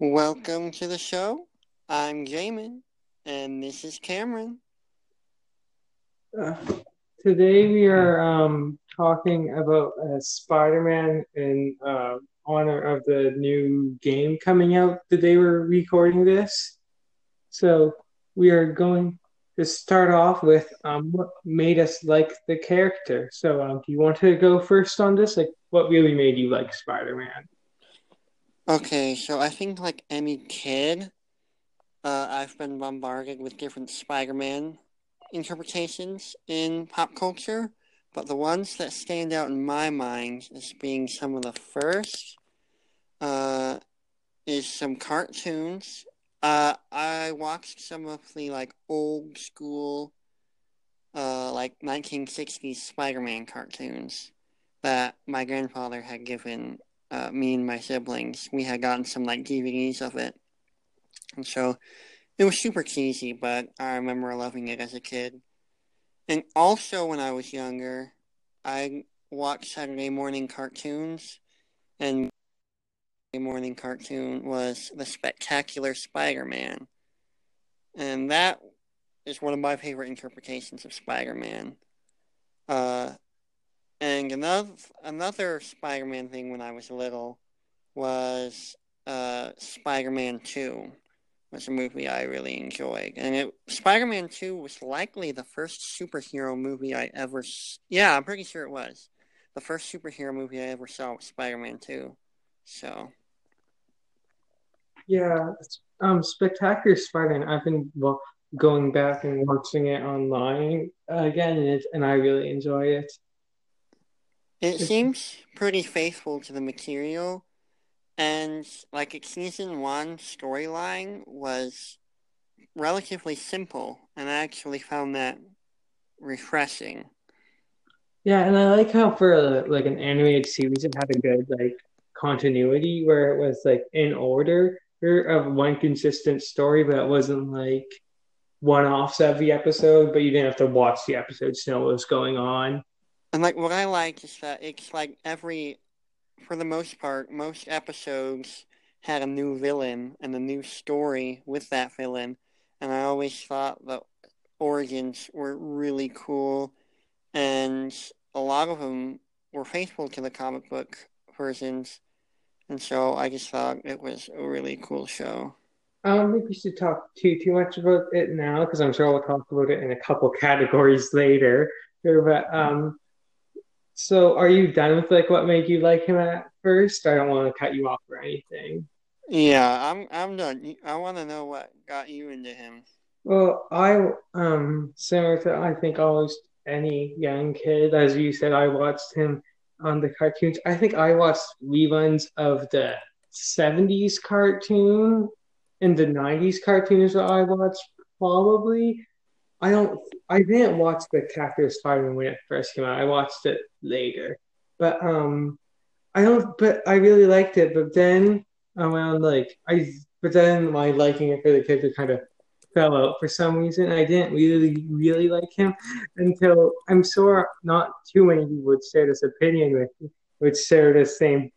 Welcome to the show. I'm Jamin, and this is Cameron. Uh, today we are um, talking about uh, Spider-Man in uh, honor of the new game coming out the day we're recording this. So we are going to start off with um, what made us like the character. So um, do you want to go first on this? Like, what really made you like Spider-Man? Okay, so I think like any kid, uh, I've been bombarded with different Spider-Man interpretations in pop culture, but the ones that stand out in my mind as being some of the first uh, is some cartoons. Uh, I watched some of the like old school, uh, like 1960s Spider-Man cartoons that my grandfather had given uh, me and my siblings. We had gotten some like DVDs of it, and so it was super cheesy, but I remember loving it as a kid. And also, when I was younger, I watched Saturday morning cartoons, and Saturday morning cartoon was The Spectacular Spider-Man, and that is one of my favorite interpretations of Spider-Man. Uh, and another another Spider-Man thing when I was little was uh, Spider-Man Two was a movie I really enjoyed, and it Spider-Man Two was likely the first superhero movie I ever. Yeah, I'm pretty sure it was the first superhero movie I ever saw was Spider-Man Two. So. Yeah, um, Spectacular Spider-Man. I've been well, going back and watching it online again, and, and I really enjoy it. It seems pretty faithful to the material, and like its season one storyline was relatively simple, and I actually found that refreshing. Yeah, and I like how for like an animated series, it had a good like continuity where it was like in order of one consistent story, but it wasn't like one offs every episode, but you didn't have to watch the episodes to know what was going on. And like what I like is that it's like every, for the most part, most episodes had a new villain and a new story with that villain, and I always thought the origins were really cool, and a lot of them were faithful to the comic book versions, and so I just thought it was a really cool show. I don't think we should talk too too much about it now because I'm sure we'll talk about it in a couple categories later. But um, so, are you done with like what made you like him at first? I don't want to cut you off or anything. Yeah, I'm. I'm done. I want to know what got you into him. Well, I um similar to I think almost any young kid, as you said, I watched him on the cartoons. I think I watched reruns of the '70s cartoon and the '90s cartoons that I watched probably. I don't. I didn't watch the Spectacular Spider-Man when it first came out. I watched it later, but um, I don't. But I really liked it. But then around like I, but then my liking it for the character kind of fell out for some reason. I didn't really, really like him until I'm sure not too many people would share this opinion with me, would share the same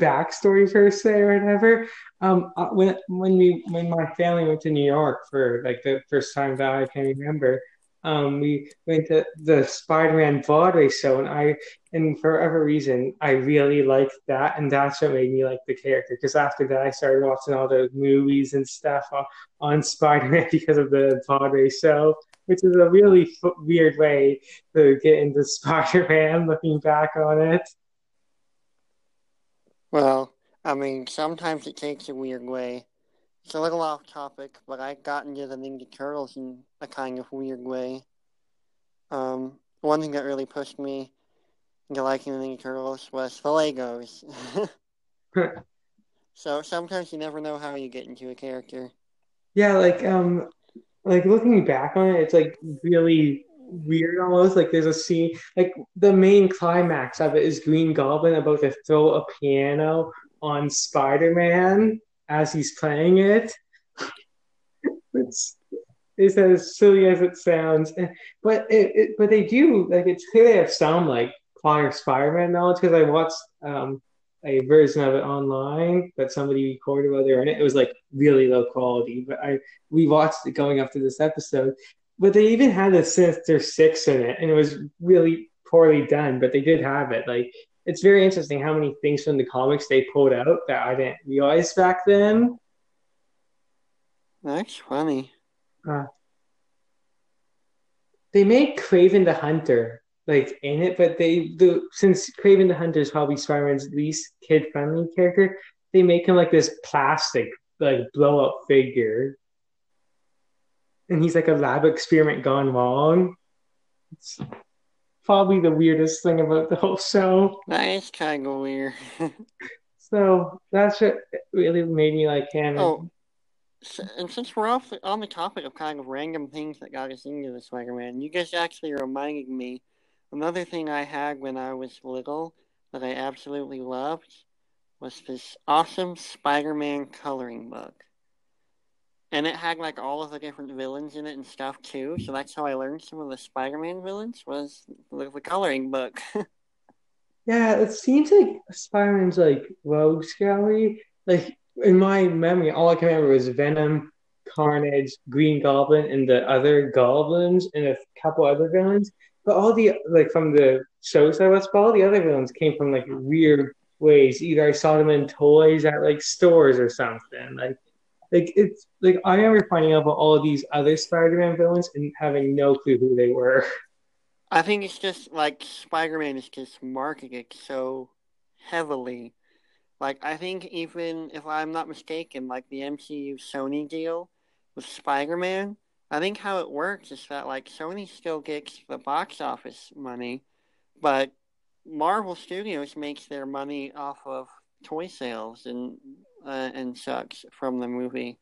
backstory per se or whatever. Um, uh, when when we when my family went to New York for like the first time that I can remember, um, we went to the Spider-Man Broadway show, and I, and for whatever reason, I really liked that, and that's what made me like the character. Because after that, I started watching all the movies and stuff on, on Spider-Man because of the Broadway show, which is a really f- weird way to get into Spider-Man. Looking back on it. Well, I mean, sometimes it takes a weird way. It's a little off topic, but I got into the Ninja Turtles in a kind of weird way. Um, one thing that really pushed me into liking the Ninja Turtles was the Legos. so sometimes you never know how you get into a character. Yeah, like um, like looking back on it, it's like really weird almost. Like there's a scene, like the main climax of it is Green Goblin about to throw a piano on Spider Man as he's playing it. it's it's as silly as it sounds, but it, it but they do like it's clear they have some like prior Spider-Man knowledge because I watched um a version of it online that somebody recorded while they were in it. It was like really low quality, but I we watched it going up to this episode. But they even had a Sinister Six in it, and it was really poorly done. But they did have it. Like it's very interesting how many things from the comics they pulled out that I didn't realize back then. That's funny. Uh, they made Kraven the Hunter like in it, but they do since Kraven the Hunter is probably Spider-Man's least kid-friendly character, they make him like this plastic like blow-up figure, and he's like a lab experiment gone wrong. It's probably the weirdest thing about the whole show. That is kind of weird. so that's what really made me like him. Oh, and since we're off the, on the topic of kind of random things that got us into the Spider-Man, you guys actually reminded me another thing I had when I was little that I absolutely loved was this awesome Spider-Man coloring book. And it had like all of the different villains in it and stuff too. So that's how I learned some of the Spider-Man villains was the, the coloring book. yeah, it seems like Spider-Man's like rogues gallery. Like in my memory, all I can remember was Venom, Carnage, Green Goblin, and the other goblins, and a couple other villains. But all the like from the shows I watched, all the other villains came from like weird ways. Either I saw them in toys at like stores or something. Like, like it's like I remember finding out about all of these other Spider-Man villains and having no clue who they were. I think it's just like Spider-Man is just marketed so heavily like, I think even if I'm not mistaken, like the MCU Sony deal with Spider Man, I think how it works is that, like, Sony still gets the box office money, but Marvel Studios makes their money off of toy sales and uh, and such from the movie.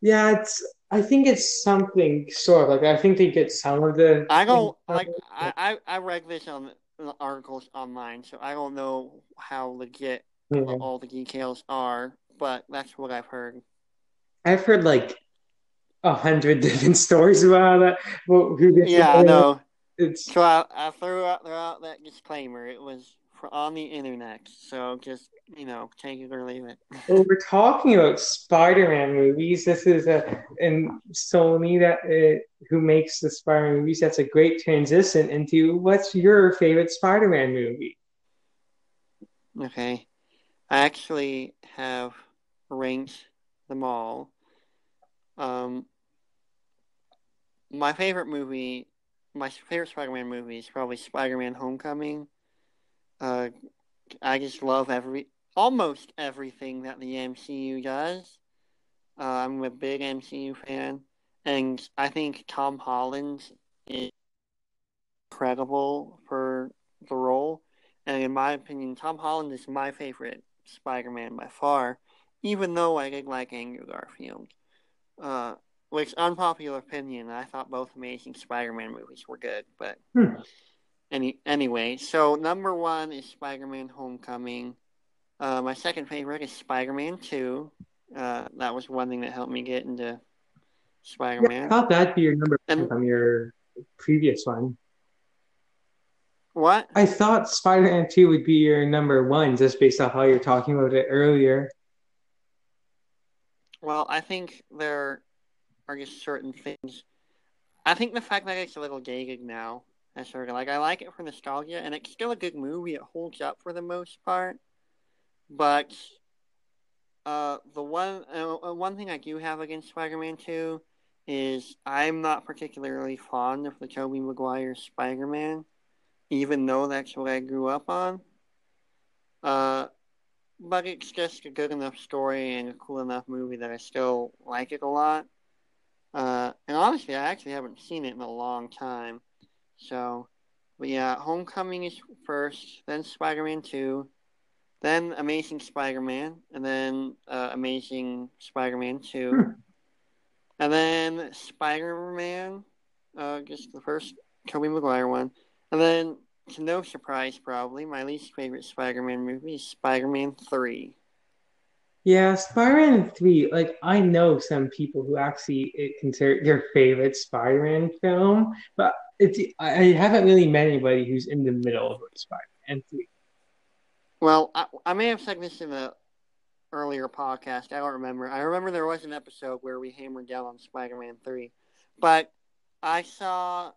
Yeah, it's. I think it's something sort of like I think they get some of the. I don't like. I I, I read this on the articles online, so I don't know how legit mm-hmm. all the details are, but that's what I've heard. I've heard like a hundred different stories about that. Well, who yeah, I know. It's so I, I threw out, threw out that disclaimer. It was on the internet, so just you know, take it or leave it. well, we're talking about Spider-Man movies. This is a and Sony that uh, who makes the Spider-Man movies. That's a great transition into what's your favorite Spider-Man movie? Okay, I actually have ranked them all. Um, my favorite movie, my favorite Spider-Man movie is probably Spider-Man: Homecoming. Uh, I just love every almost everything that the MCU does. Uh, I'm a big MCU fan, and I think Tom Holland is incredible for the role. And in my opinion, Tom Holland is my favorite Spider-Man by far, even though I did like Andrew Garfield. Uh, which unpopular opinion, I thought both Amazing Spider-Man movies were good, but hmm. Any anyway. So number one is Spider-Man: Homecoming. Uh, my second favorite is Spider-Man Two. Uh, that was one thing that helped me get into Spider-Man. Yeah, I thought that'd be your number and, from your previous one. What? I thought Spider-Man Two would be your number one, just based off how you're talking about it earlier. Well, I think there are just certain things. I think the fact that it's a little dated now, that's sort of like I like it for nostalgia, and it's still a good movie. It holds up for the most part. But uh, the one uh, one thing I do have against Spider-Man Two is I'm not particularly fond of the Tobey Maguire Spider-Man, even though that's what I grew up on. Uh, but it's just a good enough story and a cool enough movie that I still like it a lot. Uh, and honestly, I actually haven't seen it in a long time. So, but yeah, Homecoming is first, then Spider-Man Two, then Amazing Spider-Man, and then uh, Amazing Spider-Man 2. Hmm. And then Spider-Man, uh, just the first Tobey Maguire one. And then, to no surprise probably, my least favorite Spider-Man movie is Spider-Man 3. Yeah, Spider-Man 3, like, I know some people who actually consider their favorite Spider-Man film, but it's I haven't really met anybody who's in the middle of Spider-Man 3. Well, I, I may have said this in a earlier podcast. I don't remember. I remember there was an episode where we hammered down on Spider-Man Three, but I saw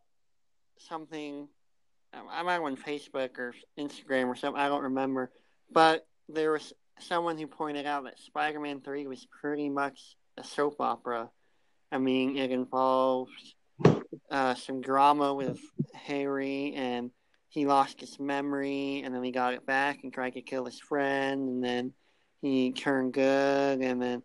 something. I might on Facebook or Instagram or something. I don't remember, but there was someone who pointed out that Spider-Man Three was pretty much a soap opera. I mean, it involved uh, some drama with Harry, and he lost his memory, and then he got it back and tried to kill his friend, and then he turned good, and then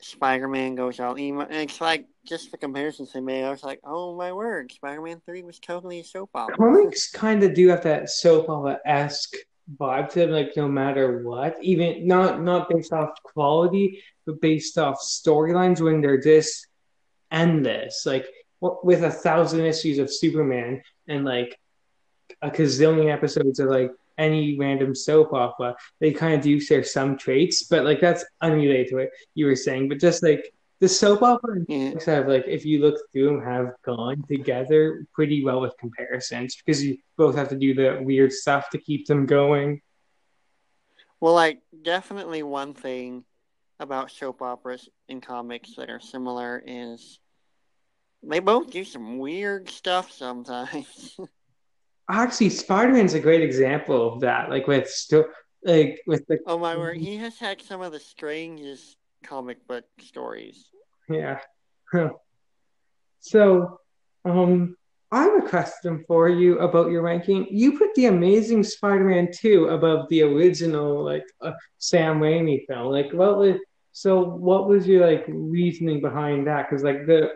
Spider Man goes all emo. And it's like just the comparisons they made. I was like, oh my word, Spider Man Three was totally a soap opera. Comics kind of do have that soap opera esque vibe to them, like no matter what, even not not based off quality, but based off storylines when they're just endless. Like with a thousand issues of Superman and like a gazillion episodes of like any random soap opera, they kind of do share some traits, but like that's unrelated to what you were saying. But just like the soap opera and have like if you look through them have gone together pretty well with comparisons because you both have to do the weird stuff to keep them going. Well, like definitely one thing about soap operas in comics that are similar is they both do some weird stuff sometimes. Actually, Spider Man's a great example of that. Like with like with the oh my word, he has had some of the strangest comic book stories. Yeah. so, um, I have a question for you about your ranking. You put the Amazing Spider-Man two above the original, like uh, Sam Raimi film. Like, what was so? What was your like reasoning behind that? Because like the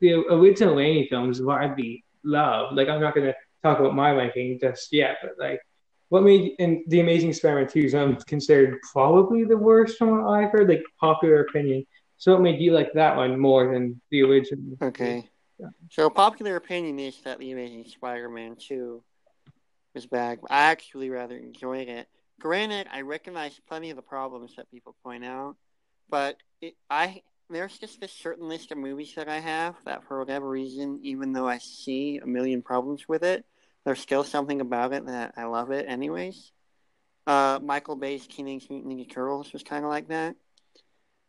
the original Raimi films widely loved. Like, I'm not gonna talk about my ranking just yet, but like, what made and the Amazing Spider-Man two is um, considered probably the worst from what I've heard, like popular opinion. So what made you like that one more than the original? Okay. Yeah. So popular opinion is that the Amazing Spider-Man two was bad. I actually rather enjoyed it. Granted, I recognize plenty of the problems that people point out, but it, I there's just this certain list of movies that I have that for whatever reason, even though I see a million problems with it, there's still something about it that I love it anyways. Uh, Michael Bay's Teenage Mutant Ninja Turtles was kind of like that.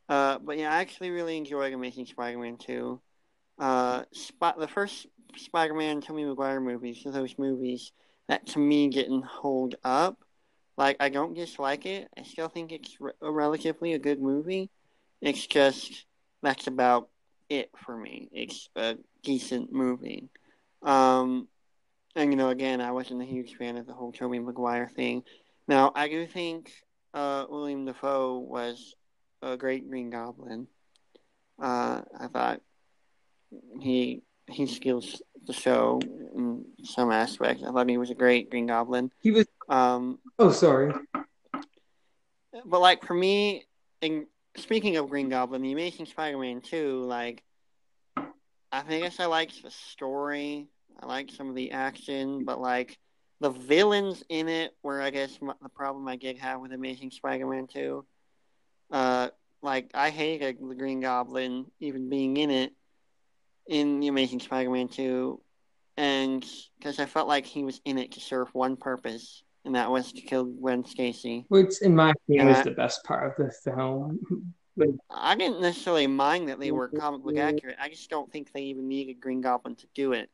Uh, but yeah, I actually really enjoyed Amazing Spider-Man 2. Uh, Spot the first Spider-Man Tobey Maguire movies those movies that to me didn't hold up. Like I don't dislike it. I still think it's re- a relatively a good movie. It's just that's about it for me. It's a decent movie. Um, and you know, again, I wasn't a huge fan of the whole Tobey Maguire thing. Now, I do think uh, William Dafoe was a great Green Goblin. Uh, I thought he he steals the show some aspects. I thought he was a great Green Goblin. He was. Um, oh, sorry. But like for me, in speaking of Green Goblin, the Amazing Spider-Man 2, like, I think I liked the story. I liked some of the action, but like the villains in it were, I guess, the problem I did have with Amazing Spider-Man 2. Uh, like I hated the Green Goblin even being in it in the Amazing Spider-Man 2, and because I felt like he was in it to serve one purpose, and that was to kill Gwen Stacy. Which, in my opinion, was the best part of the film. I didn't necessarily mind that they were comic book accurate. I just don't think they even needed Green Goblin to do it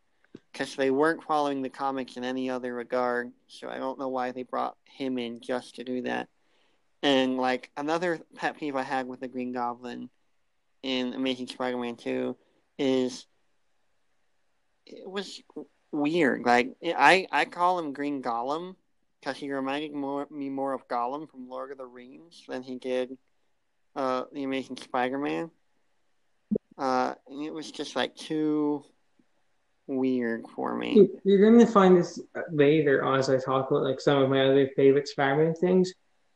because they weren't following the comics in any other regard. So I don't know why they brought him in just to do that. And like another pet peeve I had with the Green Goblin in Amazing Spider-Man 2 is it was weird. Like I I call him Green Gollum because he reminded more, me more of Gollum from Lord of the Rings than he did uh, the Amazing Spider-Man. Uh, and it was just like too weird for me. You're going to find this later on as I talk about like some of my other favorite Spider-Man things.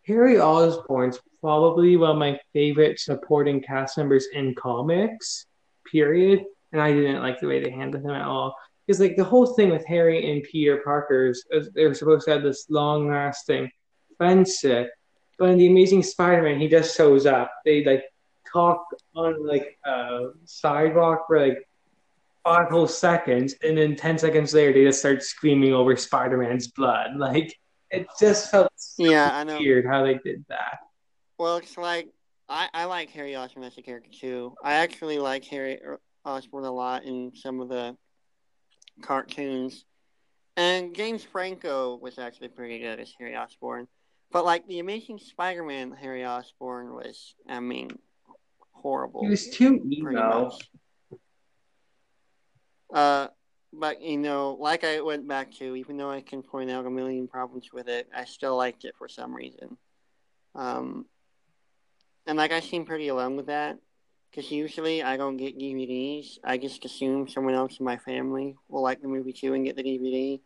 Harry Osborn's probably one of my favorite supporting cast members in comics. Period. And I didn't like the way they handled him at all because like the whole thing with Harry and Peter Parker's, they were supposed to have this long-lasting friendship, but in the Amazing Spider-Man, he just shows up. They like talk on like a sidewalk for like five whole seconds, and then ten seconds later, they just start screaming over Spider-Man's blood. Like it just felt so Yeah, I know. weird how they did that. Well, it's like I, I like Harry Osborn as a character too. I actually like Harry Osborn a lot in some of the cartoons, and James Franco was actually pretty good as Harry Osborn. But like the Amazing Spider-Man, Harry Osborn was, I mean, horrible. He was too emo. Uh, but you know, like I went back to, even though I can point out a million problems with it, I still liked it for some reason. Um, and like I seem pretty alone with that, because usually I don't get DVDs. I just assume someone else in my family will like the movie too and get the DVD.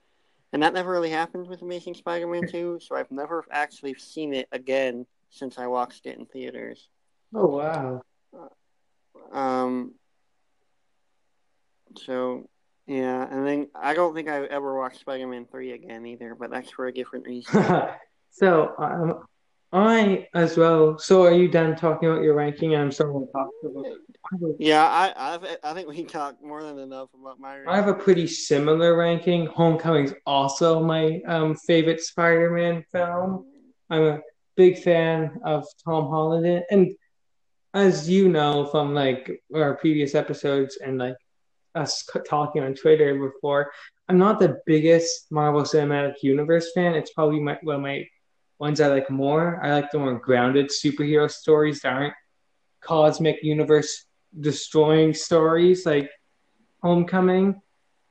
And that never really happened with Amazing Spider-Man 2, so I've never actually seen it again since I watched it in theaters. Oh wow. Um, so yeah, and then I don't think I ever watched Spider-Man three again either, but that's for a different reason. so um, I as well. So are you done talking about your ranking? I'm sorry, to talk about. yeah, I I've, I think we talked more than enough about my. I have a pretty similar ranking. Homecoming's also my um, favorite Spider-Man film. I'm a big fan of Tom Holland, and as you know from like our previous episodes and like us talking on Twitter before, I'm not the biggest Marvel Cinematic Universe fan. It's probably my, of my ones I like more. I like the more grounded superhero stories that aren't cosmic universe destroying stories like Homecoming.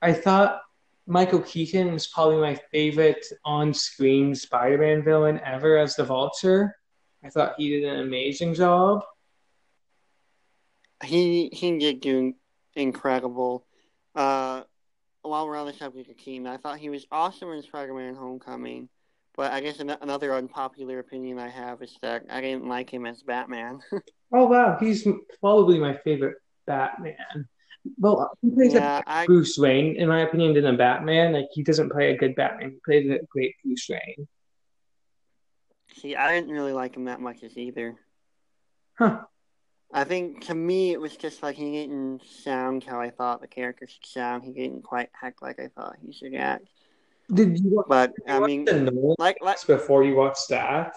I thought Michael Keaton is probably my favorite on-screen Spider-Man villain ever as the Vulture. I thought he did an amazing job. He he did do incredible. Uh, while we're on the subject of Keaton, I thought he was awesome in Spider-Man: Homecoming. But I guess an- another unpopular opinion I have is that I didn't like him as Batman. oh wow, he's probably my favorite Batman. Well, he plays yeah, a I, Bruce Wayne, in my opinion, than a Batman. Like he doesn't play a good Batman. He plays a great Bruce Wayne. see, I didn't really like him that much as either. Huh. I think to me it was just like he didn't sound how I thought the character should sound. He didn't quite act like I thought he should act. Did you watch, But you I mean, the Nolan like, like, before you watched that?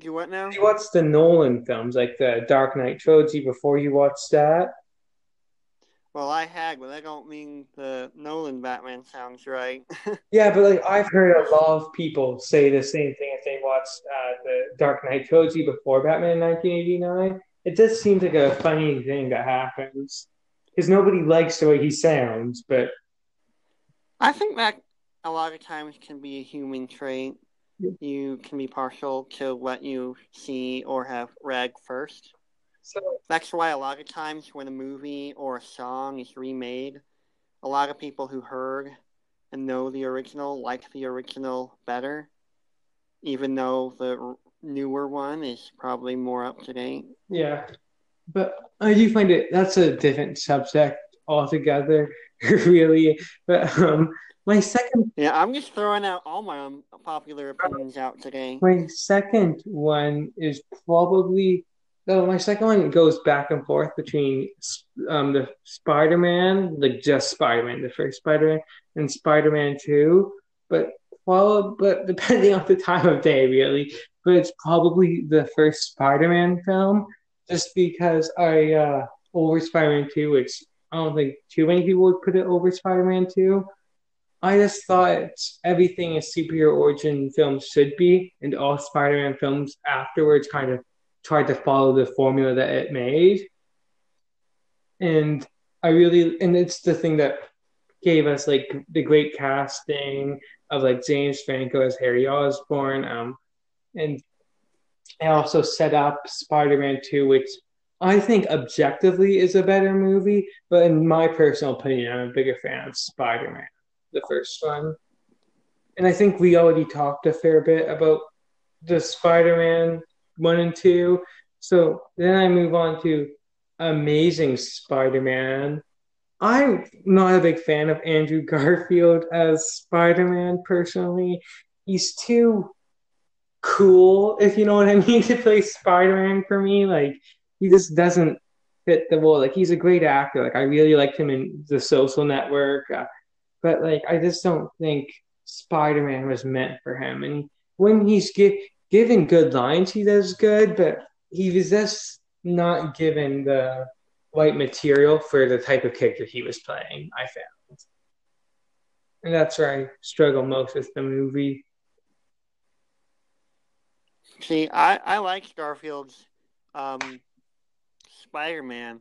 you what now? You watch the Nolan films, like the Dark Knight trilogy, before you watched that? Well, I had, but that don't mean the Nolan Batman sounds right. Yeah, but like I've heard a lot of people say the same thing if they watched uh, the Dark Knight trilogy before Batman in 1989. It just seems like a funny thing that happens because nobody likes the way he sounds. But I think that a lot of times can be a human trait. You can be partial to what you see or have read first. so That's why a lot of times when a movie or a song is remade, a lot of people who heard and know the original like the original better, even though the newer one is probably more up to date. yeah, but I do find it that's a different subject altogether, really. But um, my second Yeah, I'm just throwing out all my unpopular opinions out today. My second one is probably no. My second one goes back and forth between um the Spider-Man, like just Spider-Man, the first Spider-Man, and Spider-Man Two. But follow, but depending on the time of day, really. But it's probably the first Spider-Man film, just because I uh over Spider-Man Two, which I don't think too many people would put it over Spider-Man Two. I just thought everything a superhero origin film should be, and all Spider-Man films afterwards kind of tried to follow the formula that it made. And I really, and it's the thing that gave us like the great casting of like James Franco as Harry Osborn, um, and it also set up Spider-Man Two, which I think objectively is a better movie, but in my personal opinion, I'm a bigger fan of Spider-Man the first one. And I think we already talked a fair bit about the Spider Man 1 and 2. So then I move on to Amazing Spider Man. I'm not a big fan of Andrew Garfield as Spider Man personally. He's too cool, if you know what I mean, to play Spider Man for me. Like, he just doesn't fit the role. Like, he's a great actor. Like, I really liked him in The Social Network. Uh, but like I just don't think Spider Man was meant for him. And when he's gi- given good lines, he does good, but he was just not given the right material for the type of character he was playing, I found. And that's where I struggle most with the movie. See, I, I like Garfield's um, Spider Man.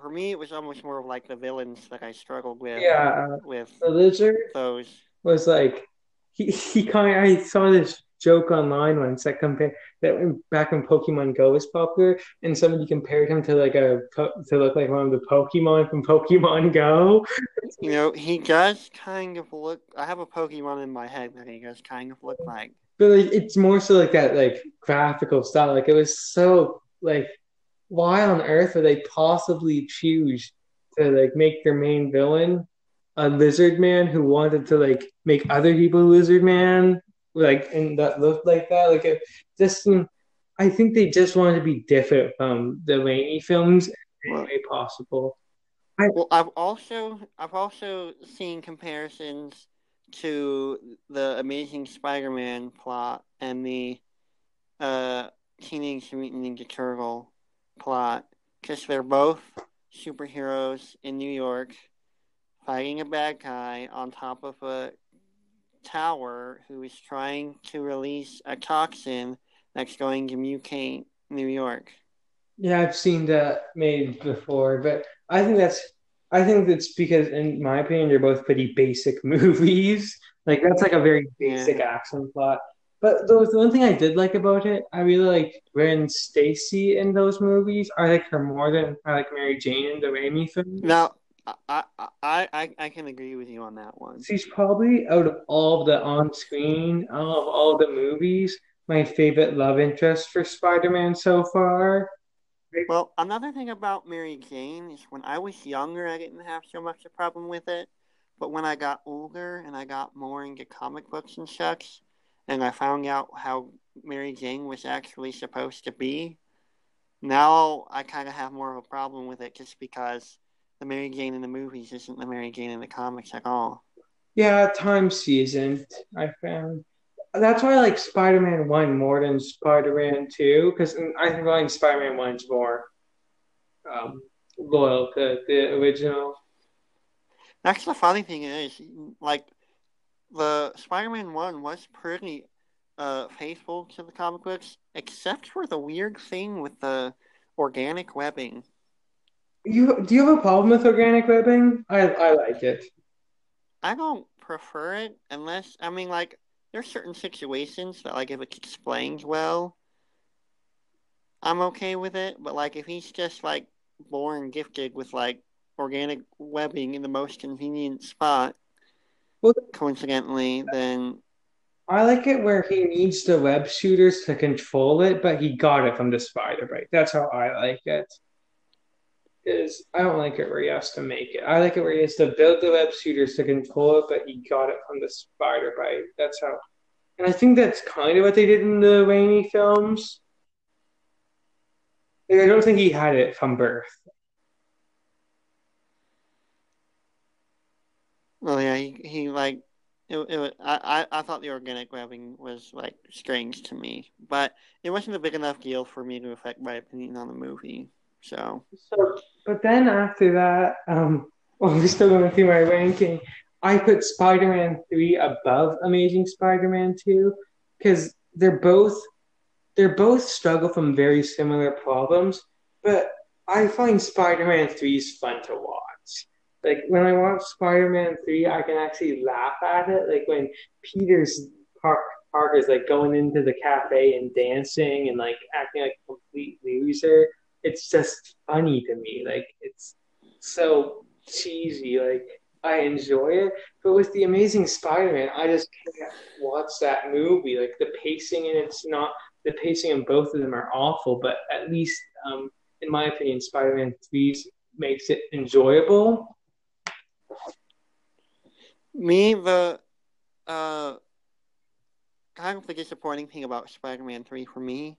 For me, it was almost more of like the villains that I struggled with. Yeah, with the lizard those was like he he kind. Of, I saw this joke online once that compared that back when Pokemon Go was popular, and somebody compared him to like a to look like one of the Pokemon from Pokemon Go. You know, he does kind of look. I have a Pokemon in my head that he does kind of look like. But like, it's more so like that, like graphical style. Like it was so like, why on earth would they possibly choose to like make their main villain a lizard man who wanted to like make other people lizard man? like and that looked like that. Like it just I think they just wanted to be different from the Raimi films in any way possible. I, well, I've also I've also seen comparisons to the Amazing Spider-Man plot and the uh, Teenage Mutant Ninja Turtle plot because they're both superheroes in New York fighting a bad guy on top of a tower who is trying to release a toxin that's going to mutate New York. Yeah, I've seen that made before, but I think that's I think that's because, in my opinion, they're both pretty basic movies. Like that's like a very basic yeah. action plot. But the, the one thing I did like about it, I really like Gwen Stacy in those movies. I like her more than I like Mary Jane in the Raimi film. Now, I, I, I, I can agree with you on that one. She's probably out of all the on screen, out of all the movies, my favorite love interest for Spider Man so far. Well, another thing about Mary Jane is when I was younger, I didn't have so much of a problem with it. But when I got older and I got more into comic books and such, and I found out how Mary Jane was actually supposed to be, now I kind of have more of a problem with it just because the Mary Jane in the movies isn't the Mary Jane in the comics at all. Yeah, time seasoned, I found. That's why I like Spider Man 1 more than Spider Man 2, because I think like Spider Man 1 is more um, loyal to the original. That's the funny thing is, like, the Spider Man 1 was pretty uh, faithful to the comic books, except for the weird thing with the organic webbing. You do you have a problem with organic webbing? I I like it. I don't prefer it unless I mean like there's certain situations that like if it's explained well, I'm okay with it. But like if he's just like born gifted with like organic webbing in the most convenient spot, coincidentally, then I like it where he needs the web shooters to control it, but he got it from the spider bite. That's how I like it is I don't like it where he has to make it. I like it where he has to build the web shooters to control it, but he got it from the spider bite. That's how. And I think that's kind of what they did in the Raimi films. Like, I don't think he had it from birth. Well, yeah, he, he like it, it I, I thought the organic webbing was like strange to me, but it wasn't a big enough deal for me to affect my opinion on the movie. So, so but then after that, um, well, we're still going through my ranking. I put Spider-Man three above Amazing Spider-Man two because they're both they're both struggle from very similar problems, but I find Spider-Man three is fun to watch. Like when I watch Spider-Man three, I can actually laugh at it. Like when Peter's Park Parker's like going into the cafe and dancing and like acting like a complete loser it's just funny to me. Like it's so cheesy. Like I enjoy it, but with the Amazing Spider-Man, I just can't watch that movie. Like the pacing and it's not the pacing in both of them are awful, but at least um, in my opinion, Spider-Man Three makes it enjoyable. Me, the uh, kind of the disappointing thing about Spider-Man Three for me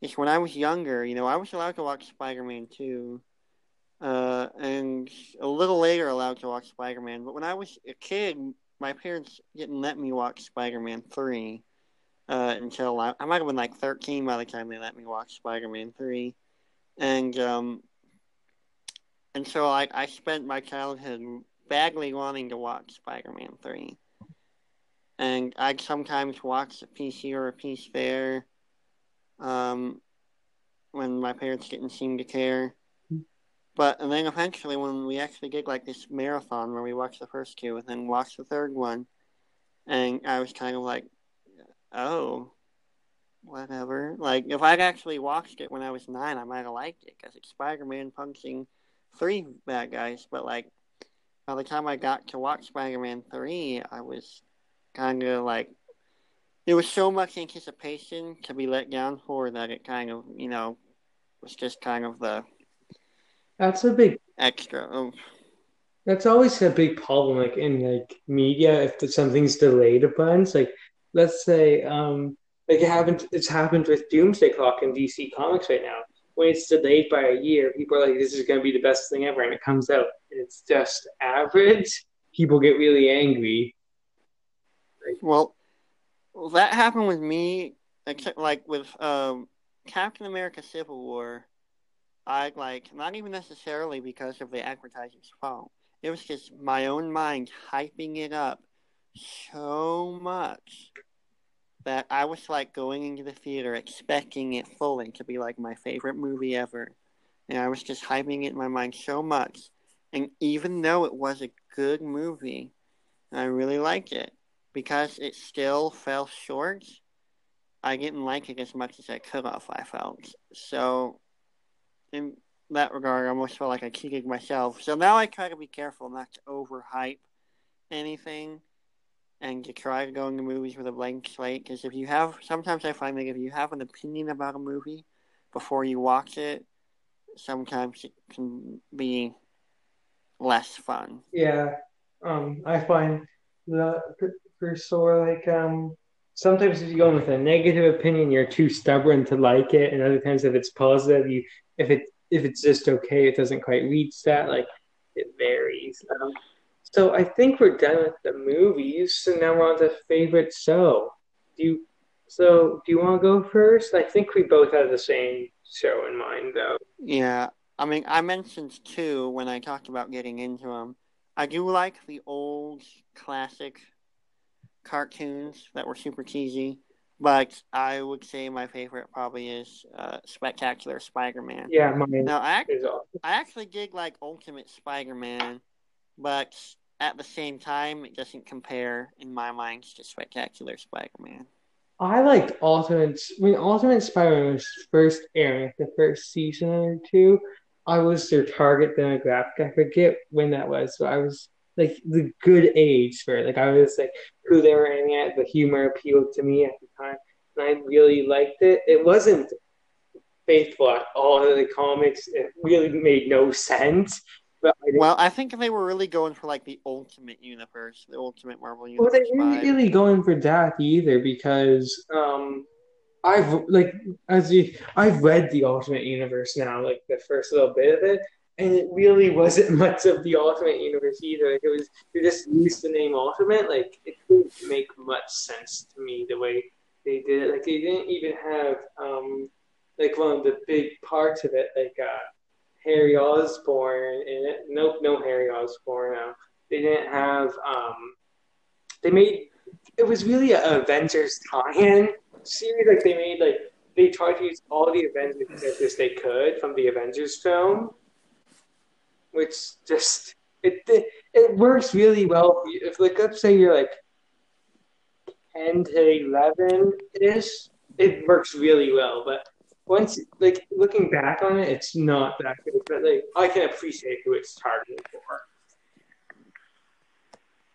is when I was younger, you know, I was allowed to watch Spider Man 2, uh, and a little later allowed to watch Spider Man. But when I was a kid, my parents didn't let me watch Spider Man three uh, until I, I might have been like thirteen by the time they let me watch Spider Man three, and um, and so I I spent my childhood badly wanting to watch Spider Man three, and I'd sometimes watch a piece here or a piece there, um, when my parents didn't seem to care. But and then eventually, when we actually did like this marathon where we watched the first two and then watched the third one, and I was kind of like, oh, whatever. Like if I'd actually watched it when I was nine, I might have liked it because it's Spider-Man punching three bad guys. But like by the time I got to watch Spider-Man three, I was kind of like. There was so much anticipation to be let down for that it kind of, you know, was just kind of the That's a big. extra. Oh, That's always a big problem, like in like media, if something's delayed a bunch. Like, let's say, um, like it happened. It's happened with Doomsday Clock in DC Comics right now. When it's delayed by a year, people are like, "This is going to be the best thing ever," and it comes out and it's just average. People get really angry. Well, that happened with me, except like with um, Captain America: Civil War. I like not even necessarily because of the advertiser's fault. It was just my own mind hyping it up so much that I was like going into the theater expecting it fully to be like my favorite movie ever. And I was just hyping it in my mind so much. And even though it was a good movie, I really liked it because it still fell short. I didn't like it as much as I could have, I felt. So, in that regard, I almost felt like I cheated myself. So now I try to be careful not to overhype anything and to try going to go into movies with a blank slate. Because if you have, sometimes I find that if you have an opinion about a movie before you watch it, sometimes it can be less fun. Yeah, um, I find that for sure, like, um, sometimes if you go in with a negative opinion, you're too stubborn to like it, and other times if it's positive, you if it if it's just okay, it doesn't quite reach that. Like, it varies. Um, so I think we're done with the movies. So now we're on to favorite show. Do you? So do you want to go first? I think we both have the same show in mind, though. Yeah, I mean, I mentioned two when I talked about getting into them. I do like the old classic cartoons that were super cheesy, but I would say my favorite probably is uh, Spectacular Spider-Man. Yeah, mine Now, I, is awesome. I actually did like Ultimate Spider-Man, but at the same time, it doesn't compare in my mind to Spectacular Spider-Man. I liked Ultimate when Ultimate Spider-Man was first airing, the first season or two. I was their target demographic. I forget when that was, but I was like the good age for it. Like I was like who they were aiming at. The humor appealed to me at the time, and I really liked it. It wasn't faithful at all to the comics. It really made no sense. But I Well, I think they were really going for like the Ultimate Universe, the Ultimate Marvel universe. Well, Universe. they weren't vibe. really going for that either because um, I've like as you I've read the Ultimate Universe now, like the first little bit of it, and it really wasn't much of the Ultimate Universe either. Like it was you just used the name Ultimate, like it didn't make much sense to me the way they did it. Like they didn't even have um, like one of the big parts of it, like uh, Harry Osborn in it. Nope, no Harry Osborn. No. They didn't have um, they made it was really a Avengers tie-in series. Like they made like they tried to use all the Avengers characters they could from the Avengers film, which just it it, it works really well. If like let's say you're like ten to eleven ish, it works really well. But once like looking back on it, it's not that good. But like I can appreciate who it's targeted for.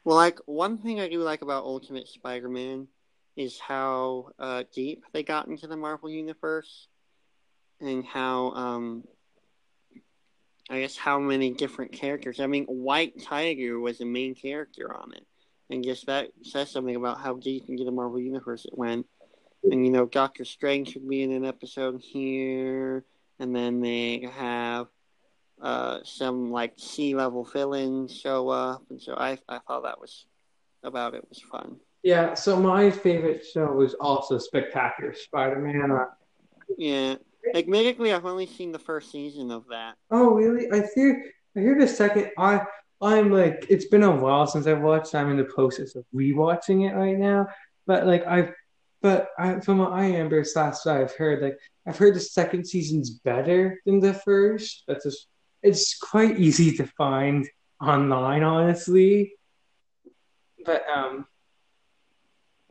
Well, like one thing I do like about Ultimate Spider-Man is how uh, deep they got into the Marvel universe, and how um, I guess how many different characters. I mean, White Tiger was the main character on it, and just that says something about how deep into the Marvel universe it went. And you know, Doctor Strange would be in an episode here, and then they have uh, some like sea level fill-ins show up, and so I I thought that was about it was fun. Yeah, so my favorite show was also Spectacular Spider-Man. Uh, Yeah, admittedly, I've only seen the first season of that. Oh, really? I hear. I hear the second. I. I'm like. It's been a while since I've watched. I'm in the process of rewatching it right now. But like I've. But I, from what I remember, last I've heard like I've heard the second season's better than the first. That's just. It's quite easy to find online, honestly. But um.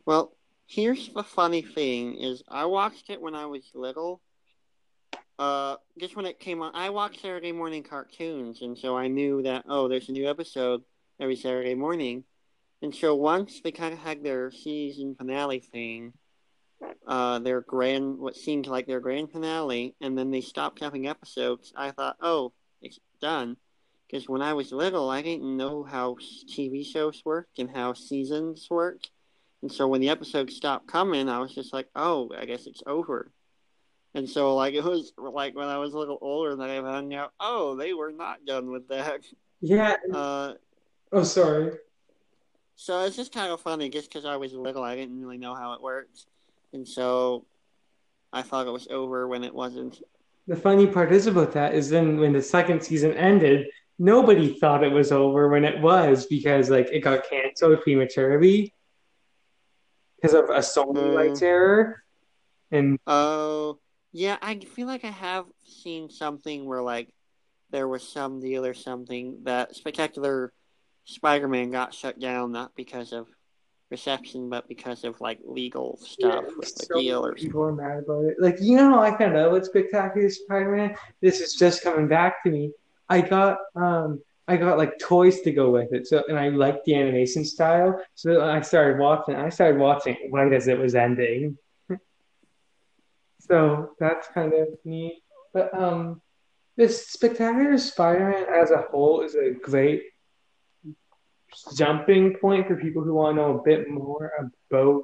Well, here's the funny thing: is I watched it when I was little. Uh, just when it came on, I watched Saturday morning cartoons, and so I knew that oh, there's a new episode every Saturday morning. And so once they kind of had their season finale thing, uh, their grand, what seemed like their grand finale, and then they stopped having episodes, I thought, oh, it's done. Because when I was little, I didn't know how TV shows worked and how seasons worked. And so when the episodes stopped coming, I was just like, oh, I guess it's over. And so, like, it was like when I was a little older that I found out, oh, they were not done with that. Yeah. Uh, Oh, sorry. so it's just kind of funny, just because I was little, I didn't really know how it worked. And so I thought it was over when it wasn't. The funny part is about that is then when the second season ended, nobody thought it was over when it was because like it got canceled prematurely because of a Sony Mm. rights error. And Oh, yeah, I feel like I have seen something where, like, there was some deal or something that Spectacular Spider Man got shut down, not because of reception, but because of, like, legal stuff with the so deal or people are mad about it. Like you know, I found out with Spectacular Spider-Man. This is just coming back to me. I got um I got like toys to go with it. So and I liked the animation style. So I started watching. I started watching it right as it was ending. so that's kind of neat. But um, this Spectacular Spider-Man as a whole is a great jumping point for people who want to know a bit more about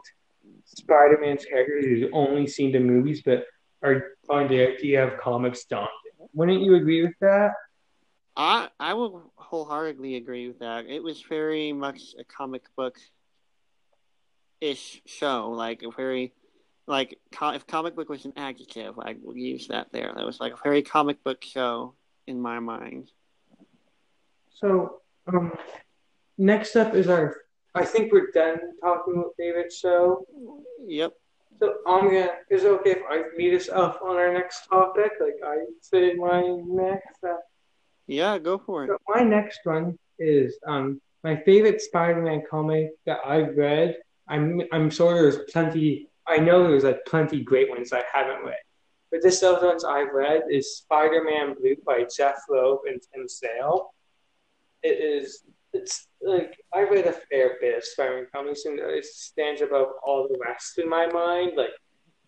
Spider-Man's character who's only seen the movies but are find the idea of comics daunting. Wouldn't you agree with that? I I will wholeheartedly agree with that. It was very much a comic book ish show, like a very like co- if comic book was an adjective, I would use that there. That was like a very comic book show in my mind. So, um, next up is our. I think we're done talking about David. So. Yep. So I'm gonna. Is it okay if I lead us up on our next topic? Like I say my next. Uh, Yeah, go for it. So my next one is um my favorite Spider-Man comic that I've read. I'm I'm sure there's plenty. I know there's like plenty great ones I haven't read, but this other ones I've read is Spider-Man Blue by Jeff Loeb and Tim Sale. It is it's like I read a fair bit of Spider-Man comics and it stands above all the rest in my mind. Like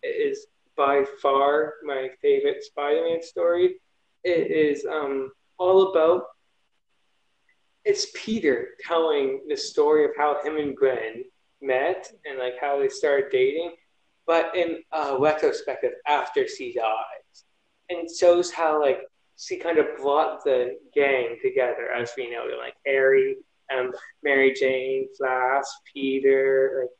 it is by far my favorite Spider-Man story. It is um all about it's Peter telling the story of how him and Gwen met and like how they started dating, but in a retrospective after she dies. And shows how like she kind of brought the gang together as we know, like Harry, um, Mary Jane, Flash, Peter, like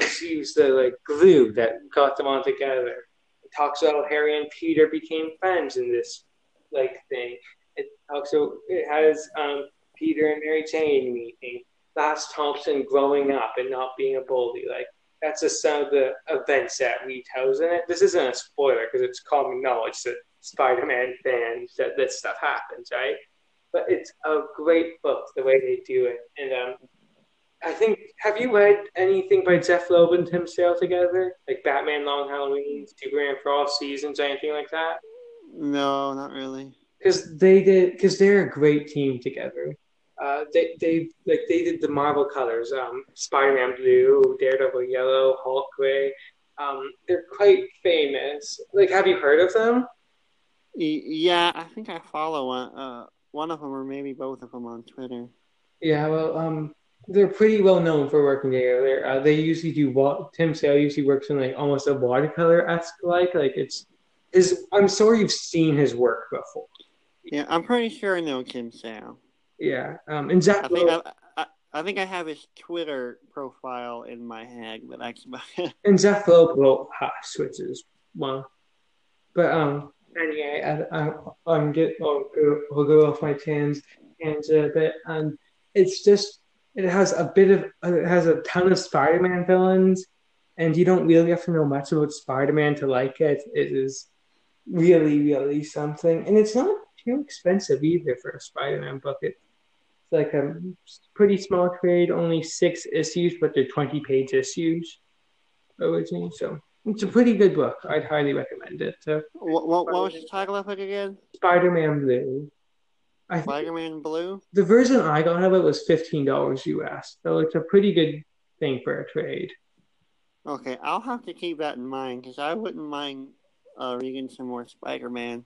like she was the like glue that got them all together. It talks about Harry and Peter became friends in this like thing. It also it has um, Peter and Mary Jane meeting, Flash Thompson growing up and not being a bully. Like that's just some of the events that retells in it. This isn't a spoiler because it's common knowledge that Spider-Man fans that this stuff happens, right? But it's a great book the way they do it, and um, I think have you read anything by Jeff Loeb and Tim Sale together, like Batman Long Halloween, Superman for All Seasons, anything like that? No, not really. because they did because they're a great team together. Uh, they they like they did the Marvel colors, um, Spider-Man blue, Daredevil yellow, Hulk gray. Um, they're quite famous. Like, have you heard of them? Yeah, I think I follow one, uh, one of them or maybe both of them on Twitter. Yeah, well, um, they're pretty well known for working together. Uh, they usually do what Tim Sale usually works in like almost a watercolor esque like like it's is. I'm sure you've seen his work before. Yeah, I'm pretty sure I know Tim Sale. Yeah, um, and Jeff I think Loeb- I, I, I think I have his Twitter profile in my head, but about it. And Jeff Loeb wrote Hot Switches one. But um, anyway, I, I, I'm get I'll go, I'll go off my tangent a bit, and uh, um, it's just it has a bit of uh, it has a ton of Spider-Man villains, and you don't really have to know much about Spider-Man to like it. It is really, really something, and it's not too expensive either for a Spider-Man book. It's like a pretty small trade, only six issues, but they're twenty-page issues originally, so it's a pretty good book. I'd highly recommend it. So, What, what, what was the title of it again? Spider-Man Blue. I Spider-Man Blue. the version I got of it was fifteen dollars US, so it's a pretty good thing for a trade. Okay, I'll have to keep that in mind because I wouldn't mind uh, reading some more Spider-Man.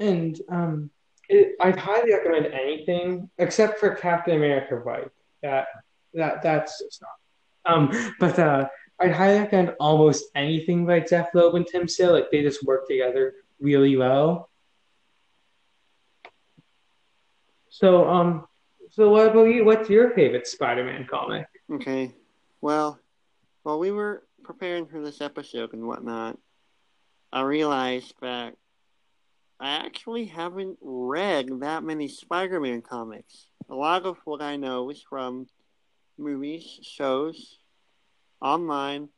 And um, it, I'd highly recommend anything except for Captain America White. That that that's just not. Um, but uh, I'd highly recommend almost anything by Jeff Loeb and Tim Sale. Like they just work together really well. So um, so what about you? What's your favorite Spider-Man comic? Okay, well, while we were preparing for this episode and whatnot, I realized that I actually haven't read that many Spider-Man comics. A lot of what I know is from movies, shows, online,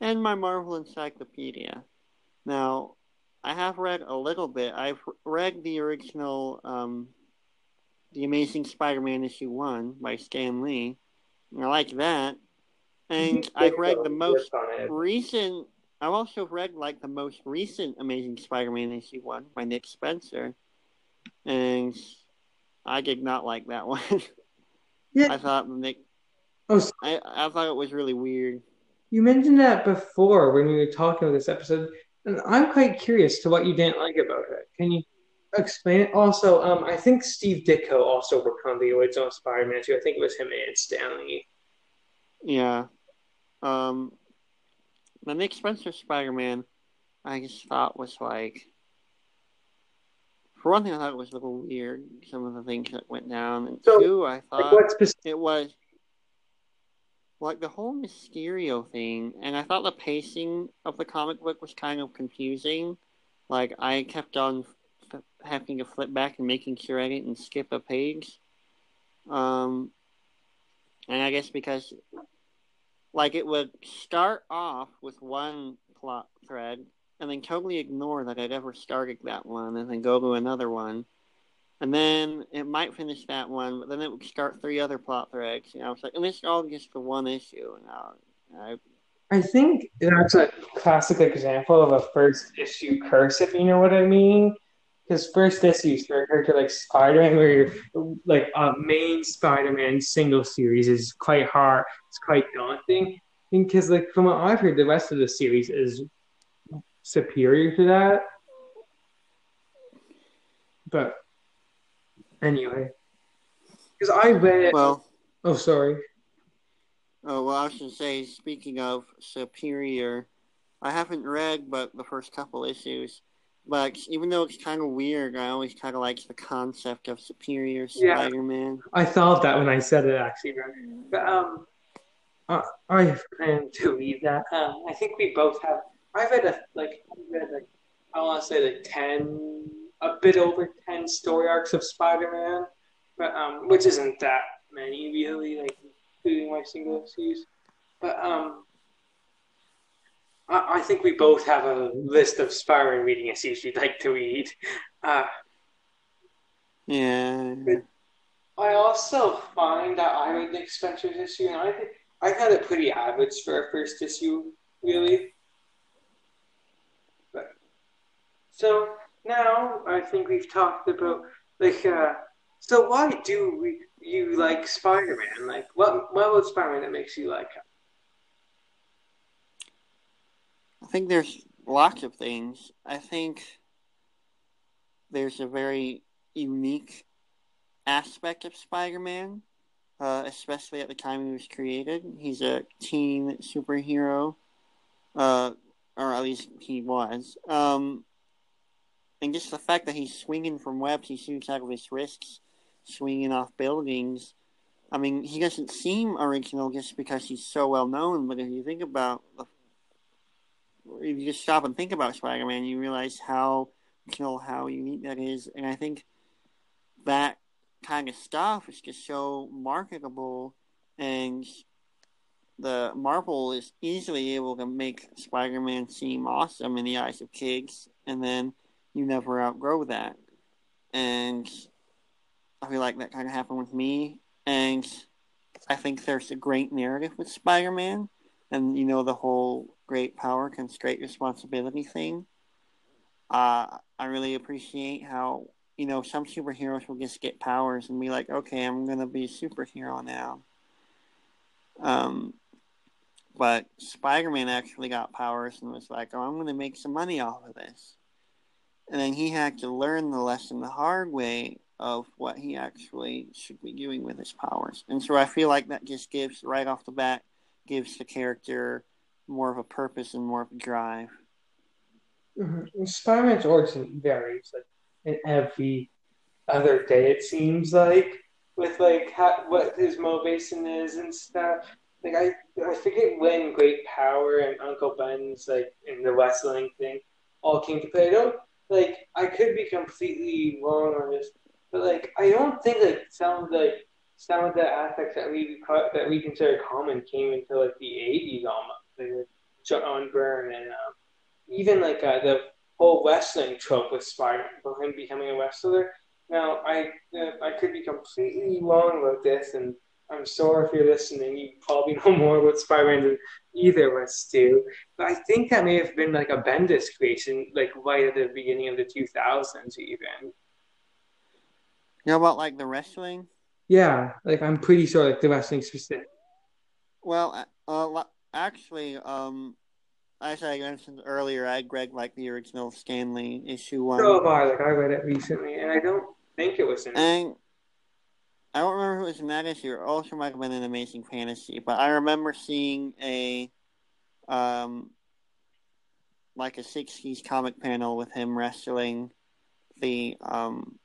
and my Marvel Encyclopedia. Now, I have read a little bit. I've read the original, um, The Amazing Spider-Man issue one by Stan Lee. And I like that. And I've read the most recent. I've also read like the most recent Amazing Spider-Man issue one by Nick Spencer, and I did not like that one. Yeah. I thought Nick. Oh, I thought it was really weird. You mentioned that before when we were talking about this episode, and I'm quite curious to what you didn't like about it. Can you explain it? Also, um, I think Steve Ditko also worked on the original Spider-Man too. I think it was him and Stan Lee. Yeah. Um, the Nick Spencer Spider-Man, I just thought was like. For one thing, I thought it was a little weird. Some of the things that went down, and So, two, I Like, thought specific? it was like the whole Mysterio thing, and I thought the pacing of the comic book was kind of confusing. Like I kept on f- having to flip back and making sure I didn't skip a page. Um, and I guess because like it would start off with one plot thread and then totally ignore that I'd ever started that one and then go to another one. And then it might finish that one, but then it would start three other plot threads. You know, it's like, and it's all just the one issue. And I, I, I think that's a classic example of a first issue curse, if you know what I mean. Because first issues for a character like Spider-Man, where you're like a main Spider-Man single series is quite hard. It's quite daunting. Because like from what I've heard, the rest of the series is superior to that. But anyway, because I read it. well, oh, sorry. oh, well, I was going to say, speaking of superior, I haven't read but the first couple issues. But even though it's kind of weird, I always kind of like the concept of superior Yeah. Spider-Man. I thought that when I said it, actually. But um, I, I plan to read that. Um, I think we both have. I've read a like. I've read like. I want to say like ten, a bit over ten story arcs of Spider-Man, but um, which isn't that many really, like including my single issues. But um, I, I think we both have a list of Spider-Man reading issues we'd like to read. Uh, Yeah. I also find that I read Nick Spencer's issue, and I think I got it pretty average for a first issue, really. But so now I think we've talked about like, uh, so why do we, you like Spider-Man? Like, what what about Spider-Man that makes you like him? I think there's lots of things. I think there's a very unique aspect of Spider-Man, uh, especially at the time he was created. He's a teen superhero, uh, or at least he was. Um, and just the fact that he's swinging from webs he shoots out of his wrists, swinging off buildings, I mean, he doesn't seem original just because he's so well known, but if you think about, if you just stop and think about Spider-Man, you realize how original, how unique that is, and I think that kind of stuff is just so marketable, and the Marvel is easily able to make Spider-Man seem awesome in the eyes of kids, and then you never outgrow that, and I feel like that kind of happened with me and I think there's a great narrative with Spider-Man, and you know the whole great power comes great responsibility thing. Uh, I really appreciate how you know some superheroes will just get powers and be like, okay, I'm gonna be a superhero now. Um, but Spider-Man actually got powers and was like, oh, I'm gonna make some money off of this, and then he had to learn the lesson the hard way of what he actually should be doing with his powers. And so I feel like that just gives, right off the bat, gives the character more of a purpose and more of a drive. Mm-hmm. Spider-Man's origin varies like in every other day. It seems like with like what his motivation is and stuff. Like I, I forget when Great Power and Uncle Ben's like in the wrestling thing all came to play. I don't like I could be completely wrong on this, but like, I don't think like some of the some of the aspects that we that we consider common came until like the '80s almost, like John Byrne and um, even like uh, the whole wrestling trope with Spider for him becoming a wrestler. Now, I uh, I could be completely wrong about this, and I'm sorry if you're listening. You probably know more about Spider-Man than either of us do. But I think that may have been like a Bendis creation, like right at the beginning of the 2000s, even. You know about like the wrestling? Yeah, like I'm pretty sure like the wrestling specific. Well, uh, actually, um, as I mentioned earlier, I read like the original Stan Lee issue one. So have I. Like I read it recently, and I don't think it was in. And I don't remember if it was in that issue. It also might have been an Amazing Fantasy, but I remember seeing a, um, like a '60s comic panel with him wrestling the um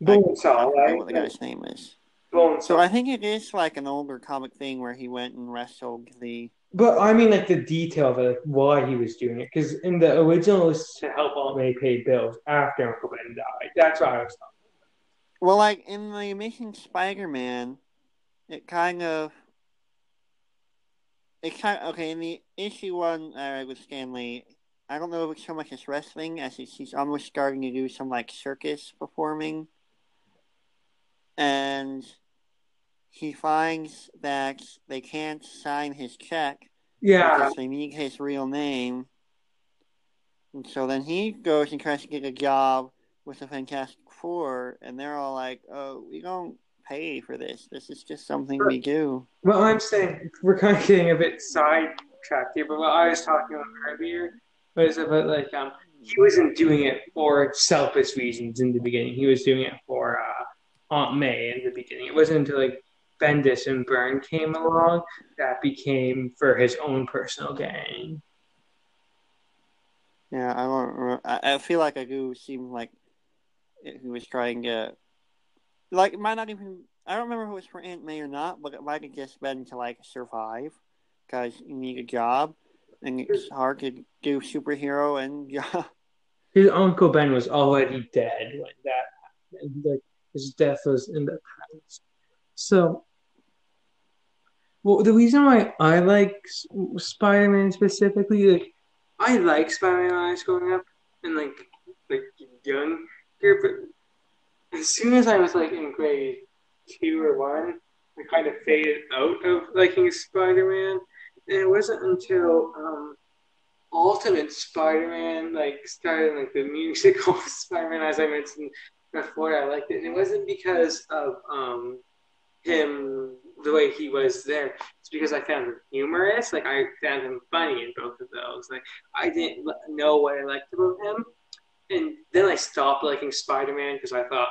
Bonesaw, I, I don't right? Know what the guy's name is. Bonesaw. So I think it is like an older comic thing where he went and wrestled the. But I mean, like the detail of it, like, why he was doing it, because in the original it was to help Aunt May pay bills after Uncle Ben died. That's why I was talking. Well, like in the Amazing Spider-Man, it kind of. It kind of, okay in the issue one uh, with Stan Lee. I don't know if it's so much as wrestling as he's, he's almost starting to do some like circus performing and he finds that they can't sign his check yeah. because they need his real name. And so then he goes and tries to get a job with the Fantastic Four, and they're all like, "Oh, we don't pay for this. This is just something we do." Well, I'm saying we're kind of getting a bit sidetracked here, but what I was talking about earlier was about like um he wasn't doing it for selfish reasons in the beginning. He was doing it for uh, Aunt May in the beginning. It wasn't until like Bendis and Byrne came along that became for his own personal gain. Yeah, I don't. I feel like I do seem like he was trying to, like, it might not even. I don't remember if it was for Aunt May or not, but it might have just been to like survive, because you need a job, and it's hard to do superhero and yeah. His uncle Ben was already dead when that. Like his death was in the past. So, well, the reason why I like Spider Man specifically, like, I like Spider Man when I was growing up and like like young but as soon as I was like in grade two or one, I kind of faded out of liking Spider Man, and it wasn't until um, Ultimate Spider Man like started like the musical Spider Man, as I mentioned before I liked it. And it wasn't because of um, him, the way he was there. It's because I found him humorous. Like, I found him funny in both of those. Like, I didn't know what I liked about him. And then I stopped liking Spider Man because I thought,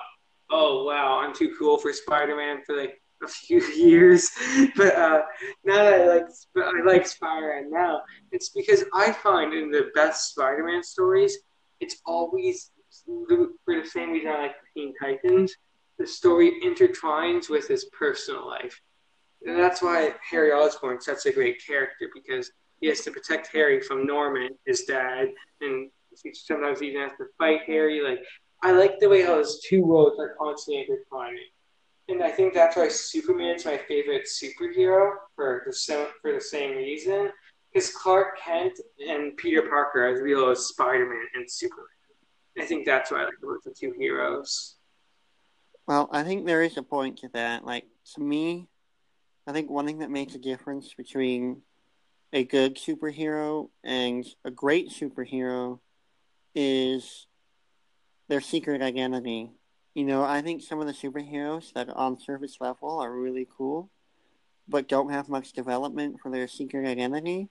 oh, wow, I'm too cool for Spider Man for like a few years. but uh, now that I like, I like Spider Man now, it's because I find in the best Spider Man stories, it's always for the same reason I like Teen Titans, the story intertwines with his personal life. And that's why Harry Osborn's such a great character because he has to protect Harry from Norman, his dad, and sometimes even has to fight Harry. Like I like the way how those two worlds are constantly intertwining, and I think that's why Superman's my favorite superhero for the same for the same reason. Because Clark Kent and Peter Parker are as real as Spider Man and Superman. I think that's why I like about the two heroes. Well, I think there is a point to that. Like to me, I think one thing that makes a difference between a good superhero and a great superhero is their secret identity. You know, I think some of the superheroes that on surface level are really cool, but don't have much development for their secret identity,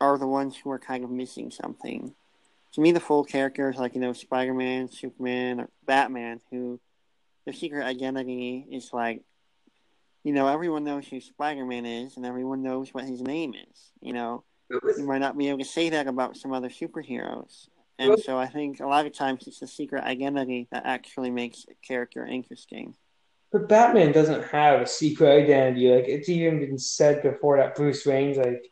are the ones who are kind of missing something. To me, the full characters like you know Spider Man, Superman, or Batman, who their secret identity is like, you know, everyone knows who Spider Man is, and everyone knows what his name is. You know, you might not be able to say that about some other superheroes. And so I think a lot of times it's the secret identity that actually makes a character interesting. But Batman doesn't have a secret identity. Like it's even been said before that Bruce Wayne's like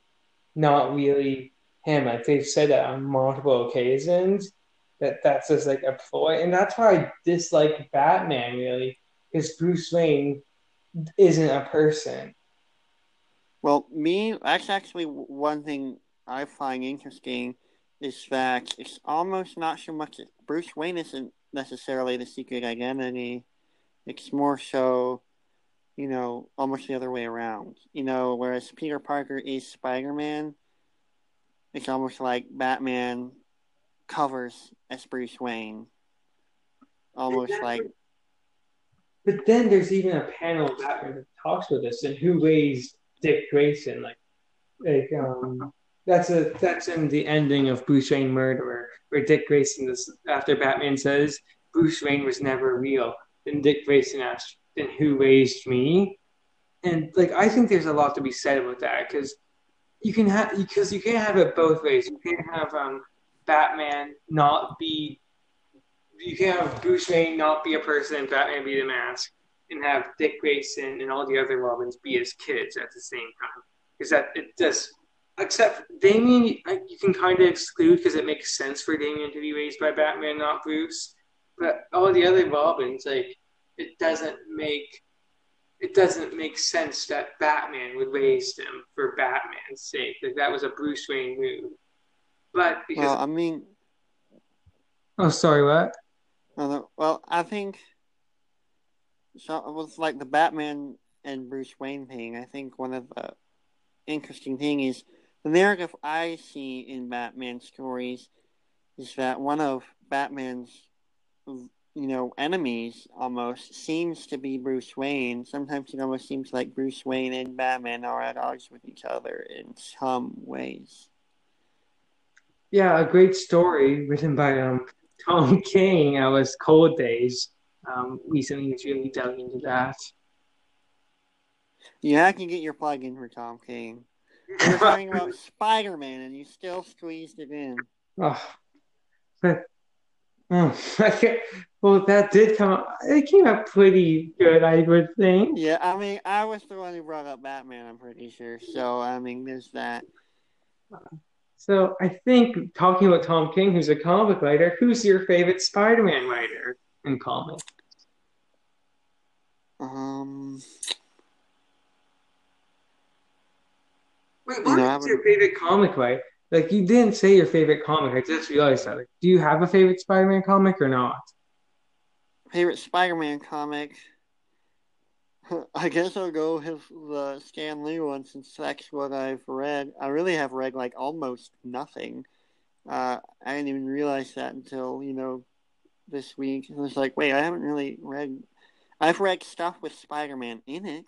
not really him. Like they've said that on multiple occasions that that's just like a ploy, and that's why I dislike Batman really, because Bruce Wayne isn't a person. Well, me, that's actually one thing I find interesting is that it's almost not so much that Bruce Wayne isn't necessarily the secret identity. It's more so, you know, almost the other way around. You know, whereas Peter Parker is Spider Man, it's almost like Batman covers as Bruce Wayne. Almost like. But then there's even a panel of Batman that talks with us and who raised Dick Grayson, like, like um, that's a that's in the ending of Bruce Wayne Murderer, where Dick Grayson is after Batman says Bruce Wayne was never real. Then Dick Grayson asks, "Then who raised me?" And like I think there's a lot to be said about that because you can have because you can't have it both ways. You can't have um, Batman not be you can't have Bruce Wayne not be a person, Batman be the mask, and have Dick Grayson and all the other Robins be his kids at the same time. Because that it just except Damian, you can kind of exclude because it makes sense for Damian to be raised by Batman, not Bruce. But all the other Robins, like, it doesn't make it doesn't make sense that Batman would raise them for Batman's sake. Like that was a Bruce Wayne move. But because well, I mean, oh, sorry, what? Well, I think so. It was like the Batman and Bruce Wayne thing. I think one of the interesting thing is the narrative I see in Batman stories is that one of Batman's, you know, enemies almost seems to be Bruce Wayne. Sometimes it almost seems like Bruce Wayne and Batman are at odds with each other in some ways. Yeah, a great story written by um, Tom King. I was Cold Days. Um, recently, he's really delving into that. Yeah, I can get your plug in for Tom King. Were talking about Spider Man, and you still squeezed it in. Oh, but oh, well, that did come. It came out pretty good, I would think. Yeah, I mean, I was the one who brought up Batman. I'm pretty sure. So, I mean, there's that. So, I think talking about Tom King, who's a comic writer, who's your favorite Spider-Man writer in comics? Um. Wait, what is your favorite comic, right? Like you didn't say your favorite comic. I just realized that. Like, do you have a favorite Spider-Man comic or not? Favorite Spider-Man comic? I guess I'll go with the Stan Lee one since that's what I've read. I really have read like almost nothing. Uh, I didn't even realize that until you know this week. I was like, wait, I haven't really read. I've read stuff with Spider-Man in it.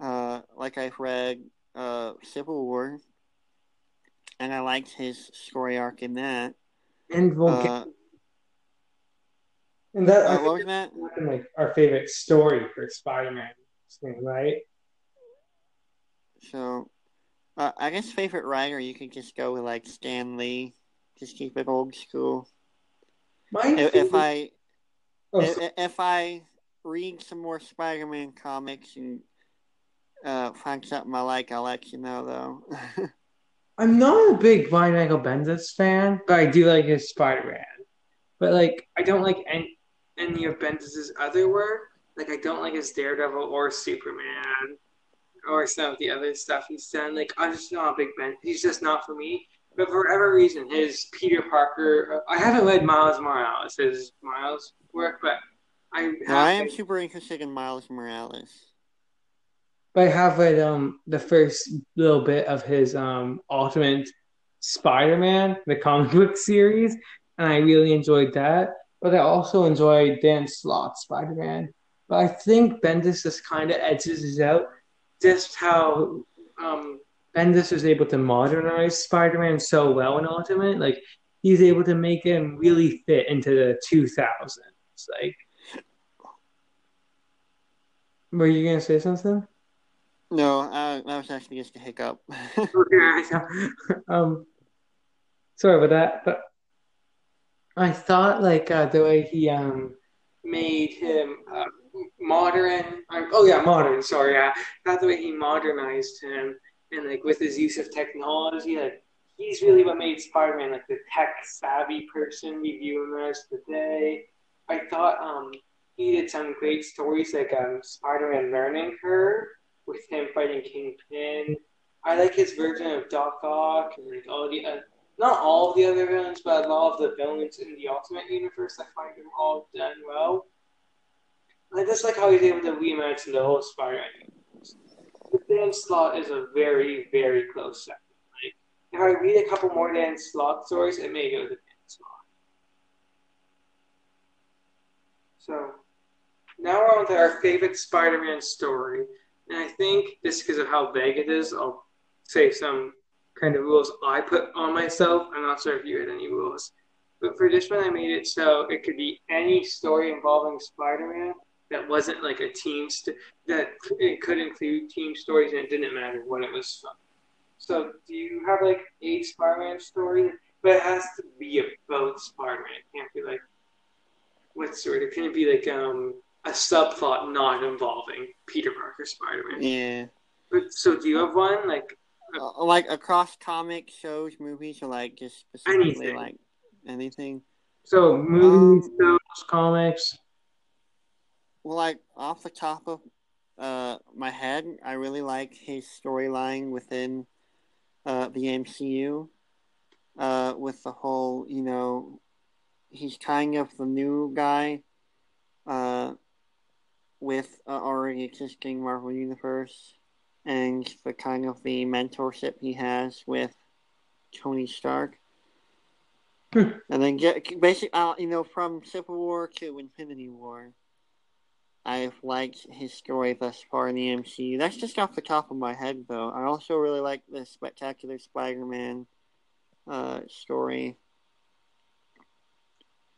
Uh, like I've read uh, Civil War, and I liked his story arc in that. And Vulcan. Uh, and that uh, what was that? Like our favorite story for Spider-Man, right? So, uh, I guess favorite writer you could just go with like Stan Lee. Just keep it old school. My if, if I Oh, if, so- if I read some more Spider-Man comics and uh, find something I like, I'll let you know though. I'm not a big Brian Michael Bendis fan, but I do like his Spider-Man. But like, I don't like any, any of Bendis's other work. Like, I don't like his Daredevil or Superman or some of the other stuff he's done. Like, I'm just not a big Ben. He's just not for me. But for whatever reason, his Peter Parker. I haven't read Miles Morales, his Miles work, but I have. No, I am read- super interested in Miles Morales. But I have read um the first little bit of his um Ultimate Spider-Man, the comic book series, and I really enjoyed that. But I also enjoyed Dan Slott's Spider-Man. But I think Bendis just kind of edges out just how um Bendis was able to modernize Spider-Man so well in Ultimate. Like he's able to make him really fit into the 2000s. Like, were you gonna say something? No, I, that was actually just a hiccup. um, sorry about that, but I thought like uh, the way he um made him uh, modern. um, Oh yeah, modern. Sorry, yeah. I thought the way he modernized him and like with his use of technology, like he's really what made Spider-Man like the tech savvy person we view him as today. I thought um he did some great stories like um Spider-Man Learning Curve with him fighting Kingpin. I like his version of Doc Ock and like all the uh, not all the other villains, but a lot of the villains in the Ultimate Universe. I find them all done well. I just like how he's able to reimagine the whole Spider-Man Dan Slott is a very, very close second. Like if I read a couple more Dan Slott stories, it may go to Dan Slott. So now we're on to our favorite Spider-Man story. And I think just because of how vague it is, I'll say some kind of rules I put on myself. I'm not sure if you had any rules. But for this one, I made it so it could be any story involving Spider-Man that wasn't like a team st- that it could include team stories, and it didn't matter what it was from. So, do you have like a Spider-Man story? But it has to be about Spider-Man. It can't be like what sort? It can't be like um a subplot not involving Peter Parker Spider-Man. yeah. But so, do you have one like? Uh, like across comic shows, movies, or like just specifically Anything. like anything. So movies, Um, films, comics. Well, like off the top of uh, my head, I really like his storyline within uh, the MCU. Uh, with the whole, you know, he's kind of the new guy uh, with uh, already existing Marvel Universe, and the kind of the mentorship he has with Tony Stark. Hmm. And then get basically, uh, you know, from Civil War to Infinity War. I've liked his story thus far in the MCU. That's just off the top of my head, though. I also really like the Spectacular Spider-Man uh, story.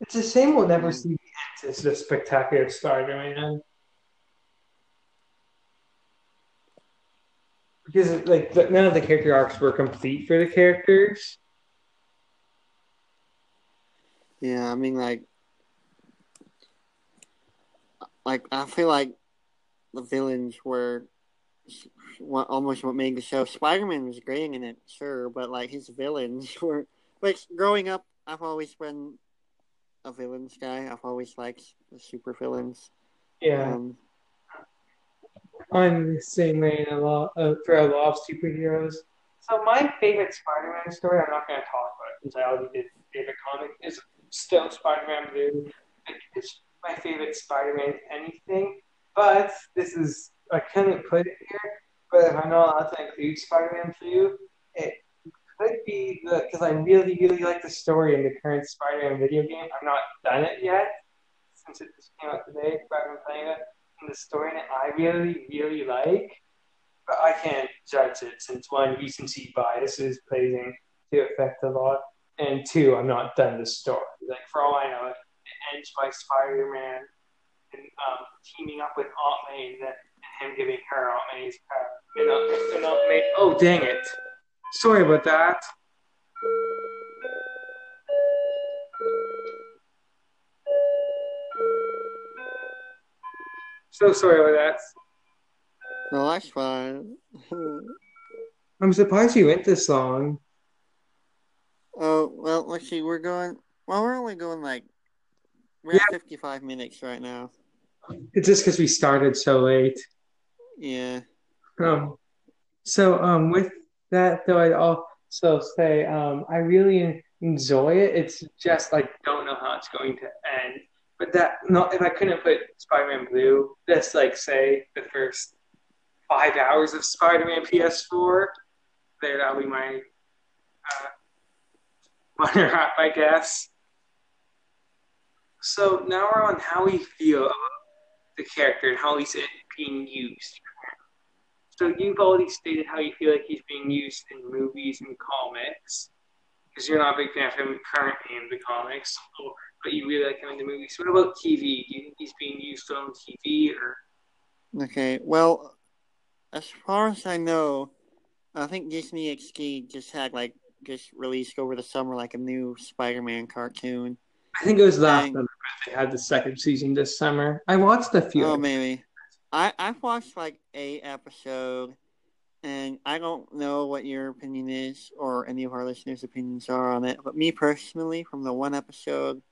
It's a shame we'll never see the end to the spectacular Spider-Man. Because like none of the character arcs were complete for the characters. Yeah, I mean, like, like I feel like the villains were what almost what made the show. Spider-Man was great in it, sure, but like his villains were. Which growing up, I've always been a villains guy. I've always liked the super villains. Yeah, Um, I'm the same way in a lot of, for a lot of superheroes. So my favorite Spider-Man story, I'm not going to talk about it since I already did favorite comic, is still Spider-Man Blue. It's my favorite Spider-Man anything, but this is I couldn't put it here. But if I'm not allowed to include Spider-Man for you, it could be the because I really really like the story in the current Spider-Man video game. I've not done it yet since it just came out today. But been playing it and the story in it I really, really like, but I can't judge it since one, recency bias is playing to affect a lot, and two, I'm not done the story. Like for all I know, ends by Spider-Man and um, teaming up with Aunt May and, then, and him giving her Aunt May's power. And, uh, and Aunt May, oh dang it! Sorry about that. So sorry about that. No, that's fine. I'm surprised you went this long. oh well, let's see. We're going. Well, we're only going like we're at 55 minutes right now. It's just because we started so late. Yeah. Um, so um, with that though, I'd also say um, I really enjoy it. It's just like don't know how it's going to end. But that not if I couldn't put Spider-Man Blue, that's like say the first five hours of Spider-Man PS4. There, that'll be my uh, runner up, I guess. So now we're on how we feel about the character and how he's being used. So you've already stated how you feel like he's being used in movies and comics, because you're not a big fan of him currently in the comics, but you really like him in the movies. What about TV? Do you think he's being used on TV or? Okay. Well, as far as I know, I think Disney XD just had like just released over the summer like a new Spider-Man cartoon. I think it was last summer. But They had the second season this summer. I watched a few. Oh, maybe. I I've watched like a episode, and I don't know what your opinion is or any of our listeners' opinions are on it. But me personally, from the one episode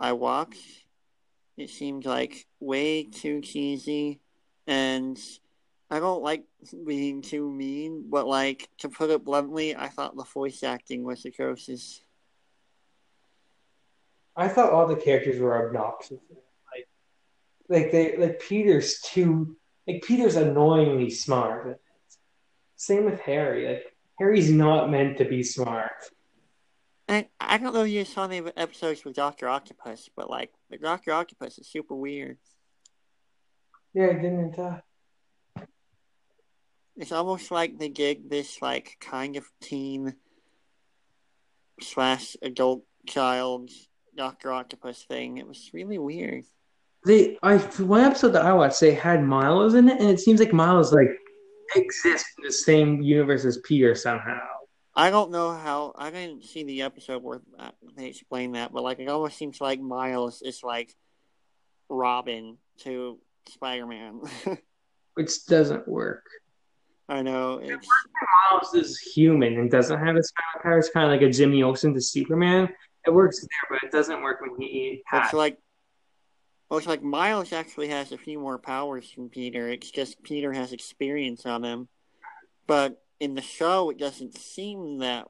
I watched, it seemed like way too cheesy, and I don't like being too mean. But like to put it bluntly, I thought the voice acting was atrocious. I thought all the characters were obnoxious. Like, like they like Peter's too like Peter's annoyingly smart. Same with Harry. Like Harry's not meant to be smart. And I don't know if you saw any of the episodes with Doctor Octopus, but like the Doctor Octopus is super weird. Yeah, I didn't. Uh, It's almost like they did this like kind of teen slash adult child Doctor Octopus thing. It was really weird. they I one episode that I watched they had Miles in it, and it seems like Miles like exists in the same universe as Peter somehow. I don't know how I didn't see the episode where uh, they explain that, but like it almost seems like Miles is like Robin to Spider Man. Which doesn't work. I know Miles is human and doesn't have his spider powers, kind of like a Jimmy Olsen to Superman. It works there, but it doesn't work when he has. it's like well, it's like Miles actually has a few more powers than Peter. It's just Peter has experience on him, but in the show, it doesn't seem that.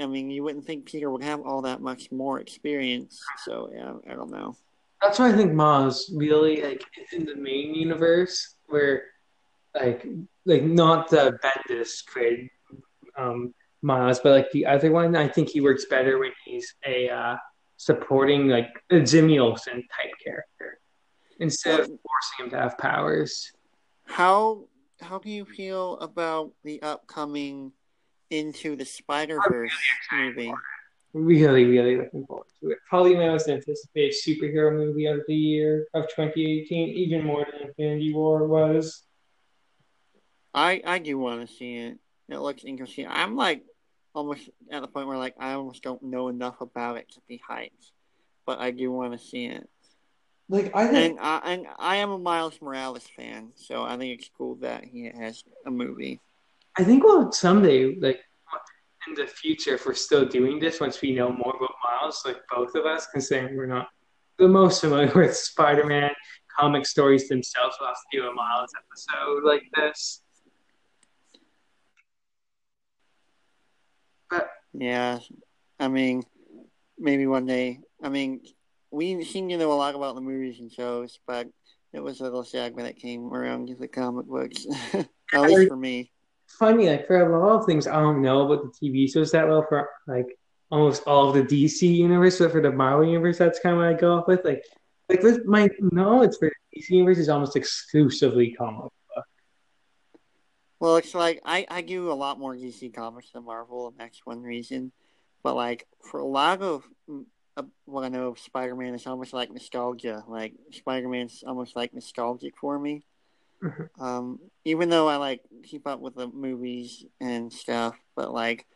I mean, you wouldn't think Peter would have all that much more experience. So yeah, I don't know. That's why I think Miles really like in the main universe where like like not the Bendis created um Miles, but like the other one, I think he works better when he's a uh, supporting like a Jimmy Olsen type character instead of forcing him to have powers. How how do you feel about the upcoming Into the Spider Verse movie? Really, really looking forward to it. Probably my most anticipated superhero movie of the year of 2018, even more than Infinity War was. I I do want to see it. It looks interesting. I'm like almost at the point where like I almost don't know enough about it to be hyped, but I do want to see it. Like I think And I and I am a Miles Morales fan, so I think it's cool that he has a movie. I think we'll someday, like in the future, if we're still doing this, once we know more about Miles, like both of us, considering we're not the most familiar with Spider-Man comic stories themselves, we'll have to do a Miles episode like this. But Yeah, I mean, maybe one day. I mean, we seem to know a lot about the movies and shows, but it was a little sad when it came around to the comic books. At least for me. funny, like for a lot of things, I don't know about the TV shows that well. For like almost all of the DC universe, but for the Marvel universe, that's kind of what I go off with. Like, like with my knowledge for the DC universe is almost exclusively comic. Well, it's like I, I do a lot more DC comics than Marvel, and that's one reason. But like for a lot of mm, uh, what I know of Spider-Man, it's almost like nostalgia. Like Spider-Man's almost like nostalgic for me. Mhm. Um, even though I like keep up with the movies and stuff, but like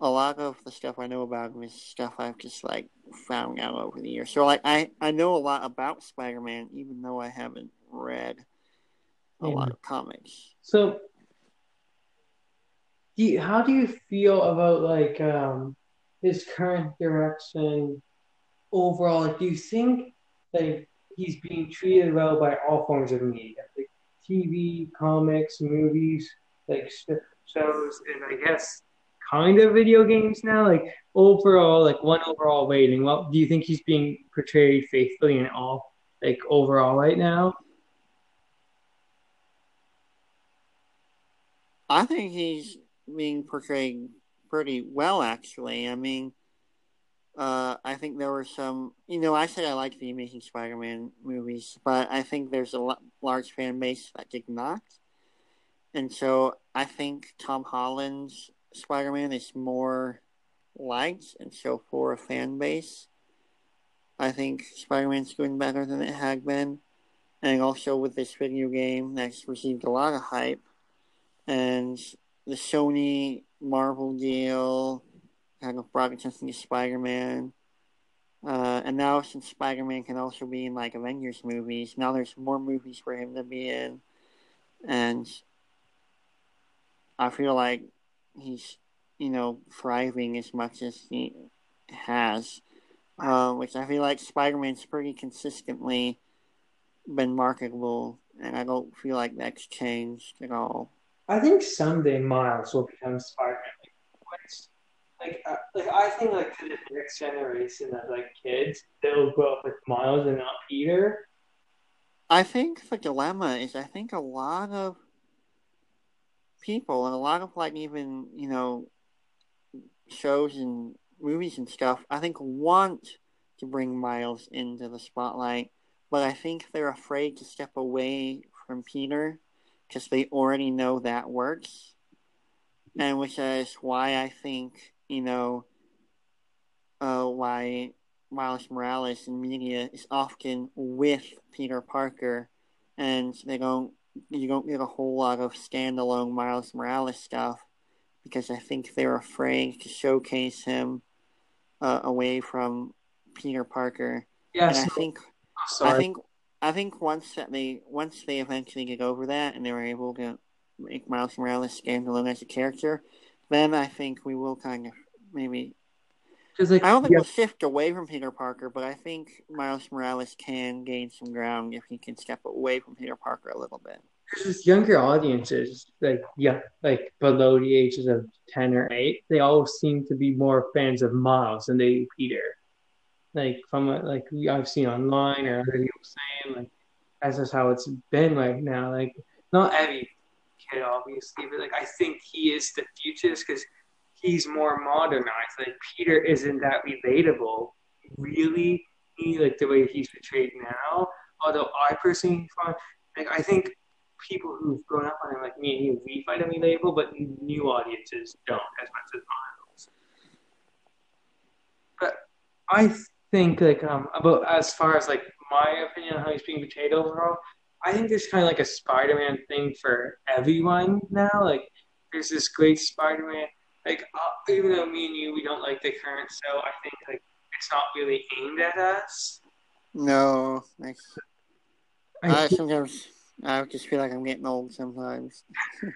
a lot of the stuff I know about him is stuff I've just like found out over the years. So like I I know a lot about Spider-Man, even though I haven't read a yeah. lot of comics. So, do you, how do you feel about like um, his current direction overall? Like, do you think like he's being treated well by all forms of media, like TV, comics, movies, like shows, and I guess kind of video games now? Like overall, like one overall rating. Well, do you think he's being portrayed faithfully in all, like overall right now? I think he's being portrayed pretty well, actually. I mean, uh, I think there were some, you know, I said I liked the Amazing Spider-Man movies, but I think there's a large fan base that did not. And so I think Tom Holland's Spider-Man is more liked, and so for a fan base, I think Spider-Man's doing better than it had been. And also with this video game that's received a lot of hype, and the Sony Marvel deal kind of brought attention to Spider-Man. Uh, and now since Spider-Man can also be in like Avengers movies, now there's more movies for him to be in, and I feel like he's you know thriving as much as he has, uh, which I feel like Spider-Man's pretty consistently been marketable, and I don't feel like that's changed at all. I think someday Miles will become Spider-Man. Like, uh, like I think like to the next generation of like kids, they'll grow up with Miles and not Peter. I think the dilemma is I think a lot of people and a lot of like even you know shows and movies and stuff I think want to bring Miles into the spotlight, but I think they're afraid to step away from Peter because they already know that works. And which is why I think, you know, uh, why Miles Morales in media is often with Peter Parker, and they don't, you don't get a whole lot of standalone Miles Morales stuff because I think they're afraid to showcase him uh, away from Peter Parker. Yes, and I think, I think I think once that they once they eventually get over that and they were able to make Miles Morales standalone as a character, then I think we will kind of maybe. Like, I don't think yeah. we'll shift away from Peter Parker, but I think Miles Morales can gain some ground if he can step away from Peter Parker a little bit. There's younger audiences, like yeah, like below the ages of ten or eight, they all seem to be more fans of Miles than they do Peter like from like I've seen online or other people saying like that's just how it's been right now. Like not every kid obviously, but like I think he is the future because he's more modernized. Like Peter isn't that relatable, really. Like the way he's portrayed now. Although I personally find like I think people who've grown up on him like me and you, we find him relatable, but new audiences don't as much as Miles. But I think like um about as far as like my opinion on how he's being portrayed overall, I think there's kind of like a Spider-Man thing for everyone now. Like there's this great Spider-Man. Like uh, even though me and you we don't like the current so I think like it's not really aimed at us. No, I, I sometimes I just feel like I'm getting old sometimes. I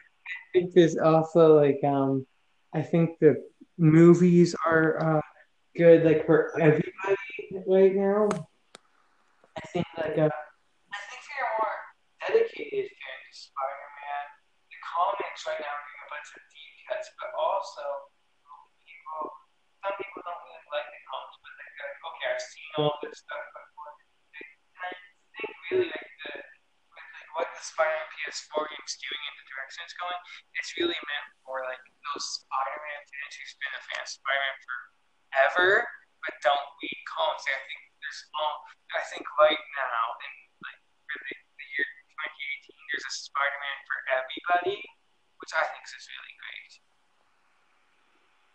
think there's also like um I think the movies are uh, good like for everybody right now. I think like uh, I think if you're more dedicated fan to Spider-Man, the comics right now are a bunch of deep cuts, but also people, some people don't really like the comics, but they're like, okay, I've seen all this stuff before. And I think really like the with like what the Spider-Man PS4 game is doing and the direction it's going, it's really meant for like those Spider-Man fans who've been a fan of Spider-Man for ever, but don't read comics. I think there's all. I think right now in like really the year 2018, there's a Spider-Man for everybody, which I think is really great.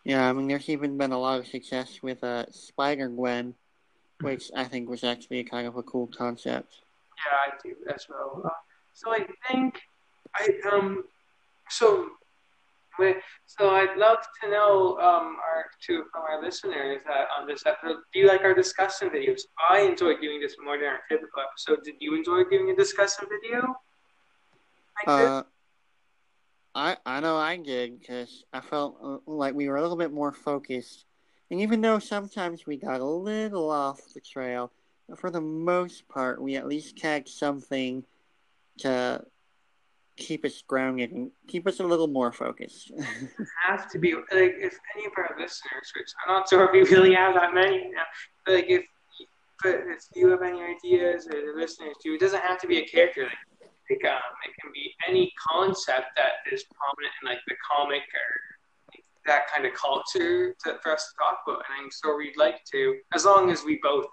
Yeah, I mean, there's even been a lot of success with uh, Spider Gwen, which I think was actually kind of a cool concept. Yeah, I do as well. Uh, so I think I um so So I'd love to know, um, our two from our listeners uh, on this episode. Do you like our discussion videos? I enjoy doing this more than our typical episode. Did you enjoy doing a discussion video? uh, I I know I did because I felt uh, like we were a little bit more focused, and even though sometimes we got a little off the trail, for the most part we at least tagged something to keep us grounded and keep us a little more focused. have to be like if any of our listeners, which I'm not sure if we really have that many now, but like if but if you have any ideas or the listeners do, it doesn't have to be a character. Like, like um, it can be any concept that is prominent in like the comic or that kind of culture to, for us to talk about. And I'm sure we'd like to, as long as we both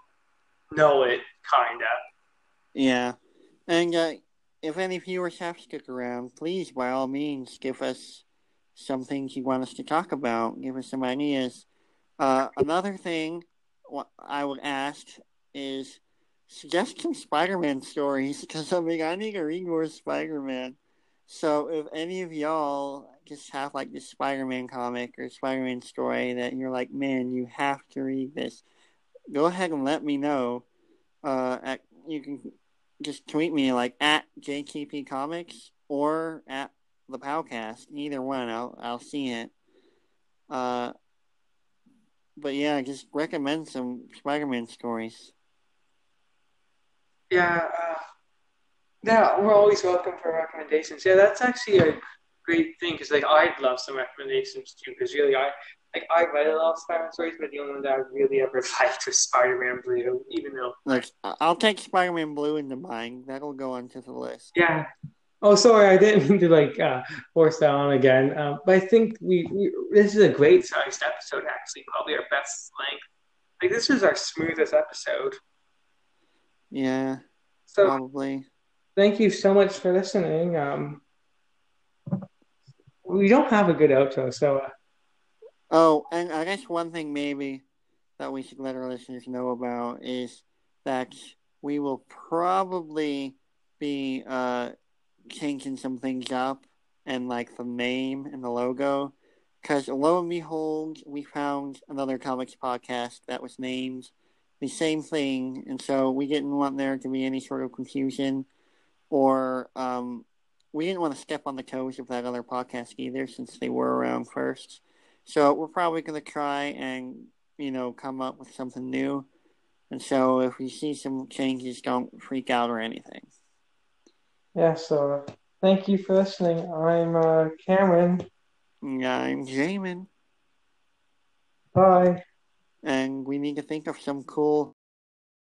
know it, kind of. Yeah, and uh, if any viewers have stuck around, please, by all means, give us some things you want us to talk about. Give us some ideas. Uh, another thing I would ask is suggest some Spider-Man stories because I mean I need to read more Spider-Man. So if any of y'all just have like this Spider-Man comic or Spider-Man story that you're like, man, you have to read this, go ahead and let me know. Uh, at, you can just tweet me like at JTP Comics or at the Powcast. Either one, I'll I'll see it. Uh, but yeah, just recommend some Spider-Man stories. Yeah, uh, yeah, we're always welcome for recommendations. Yeah, that's actually a great thing because like I'd love some recommendations too. Because really, I like I read a lot of Spider-Man stories, but the only one that I really ever liked was Spider-Man Blue. Even though, like, I'll take Spider-Man Blue into mine. That'll go onto the list. Yeah. Oh, sorry, I didn't mean to like uh, force that on again. Um, but I think we, we this is a great sized episode. Actually, probably our best length. Like this is our smoothest episode. Yeah. So probably. Thank you so much for listening. Um, we don't have a good outro, so. Uh, Oh, and I guess one thing maybe that we should let our listeners know about is that we will probably be uh, changing some things up and like the name and the logo. Because lo and behold, we found another comics podcast that was named the same thing, and so we didn't want there to be any sort of confusion, or um, we didn't want to step on the toes of that other podcast either, since they were around first. So we're probably going to try and, you know, come up with something new. And so if we see some changes, don't freak out or anything. Yeah, so thank you for listening. I'm uh, Cameron. I'm Jamin. Bye. And we need to think of some cool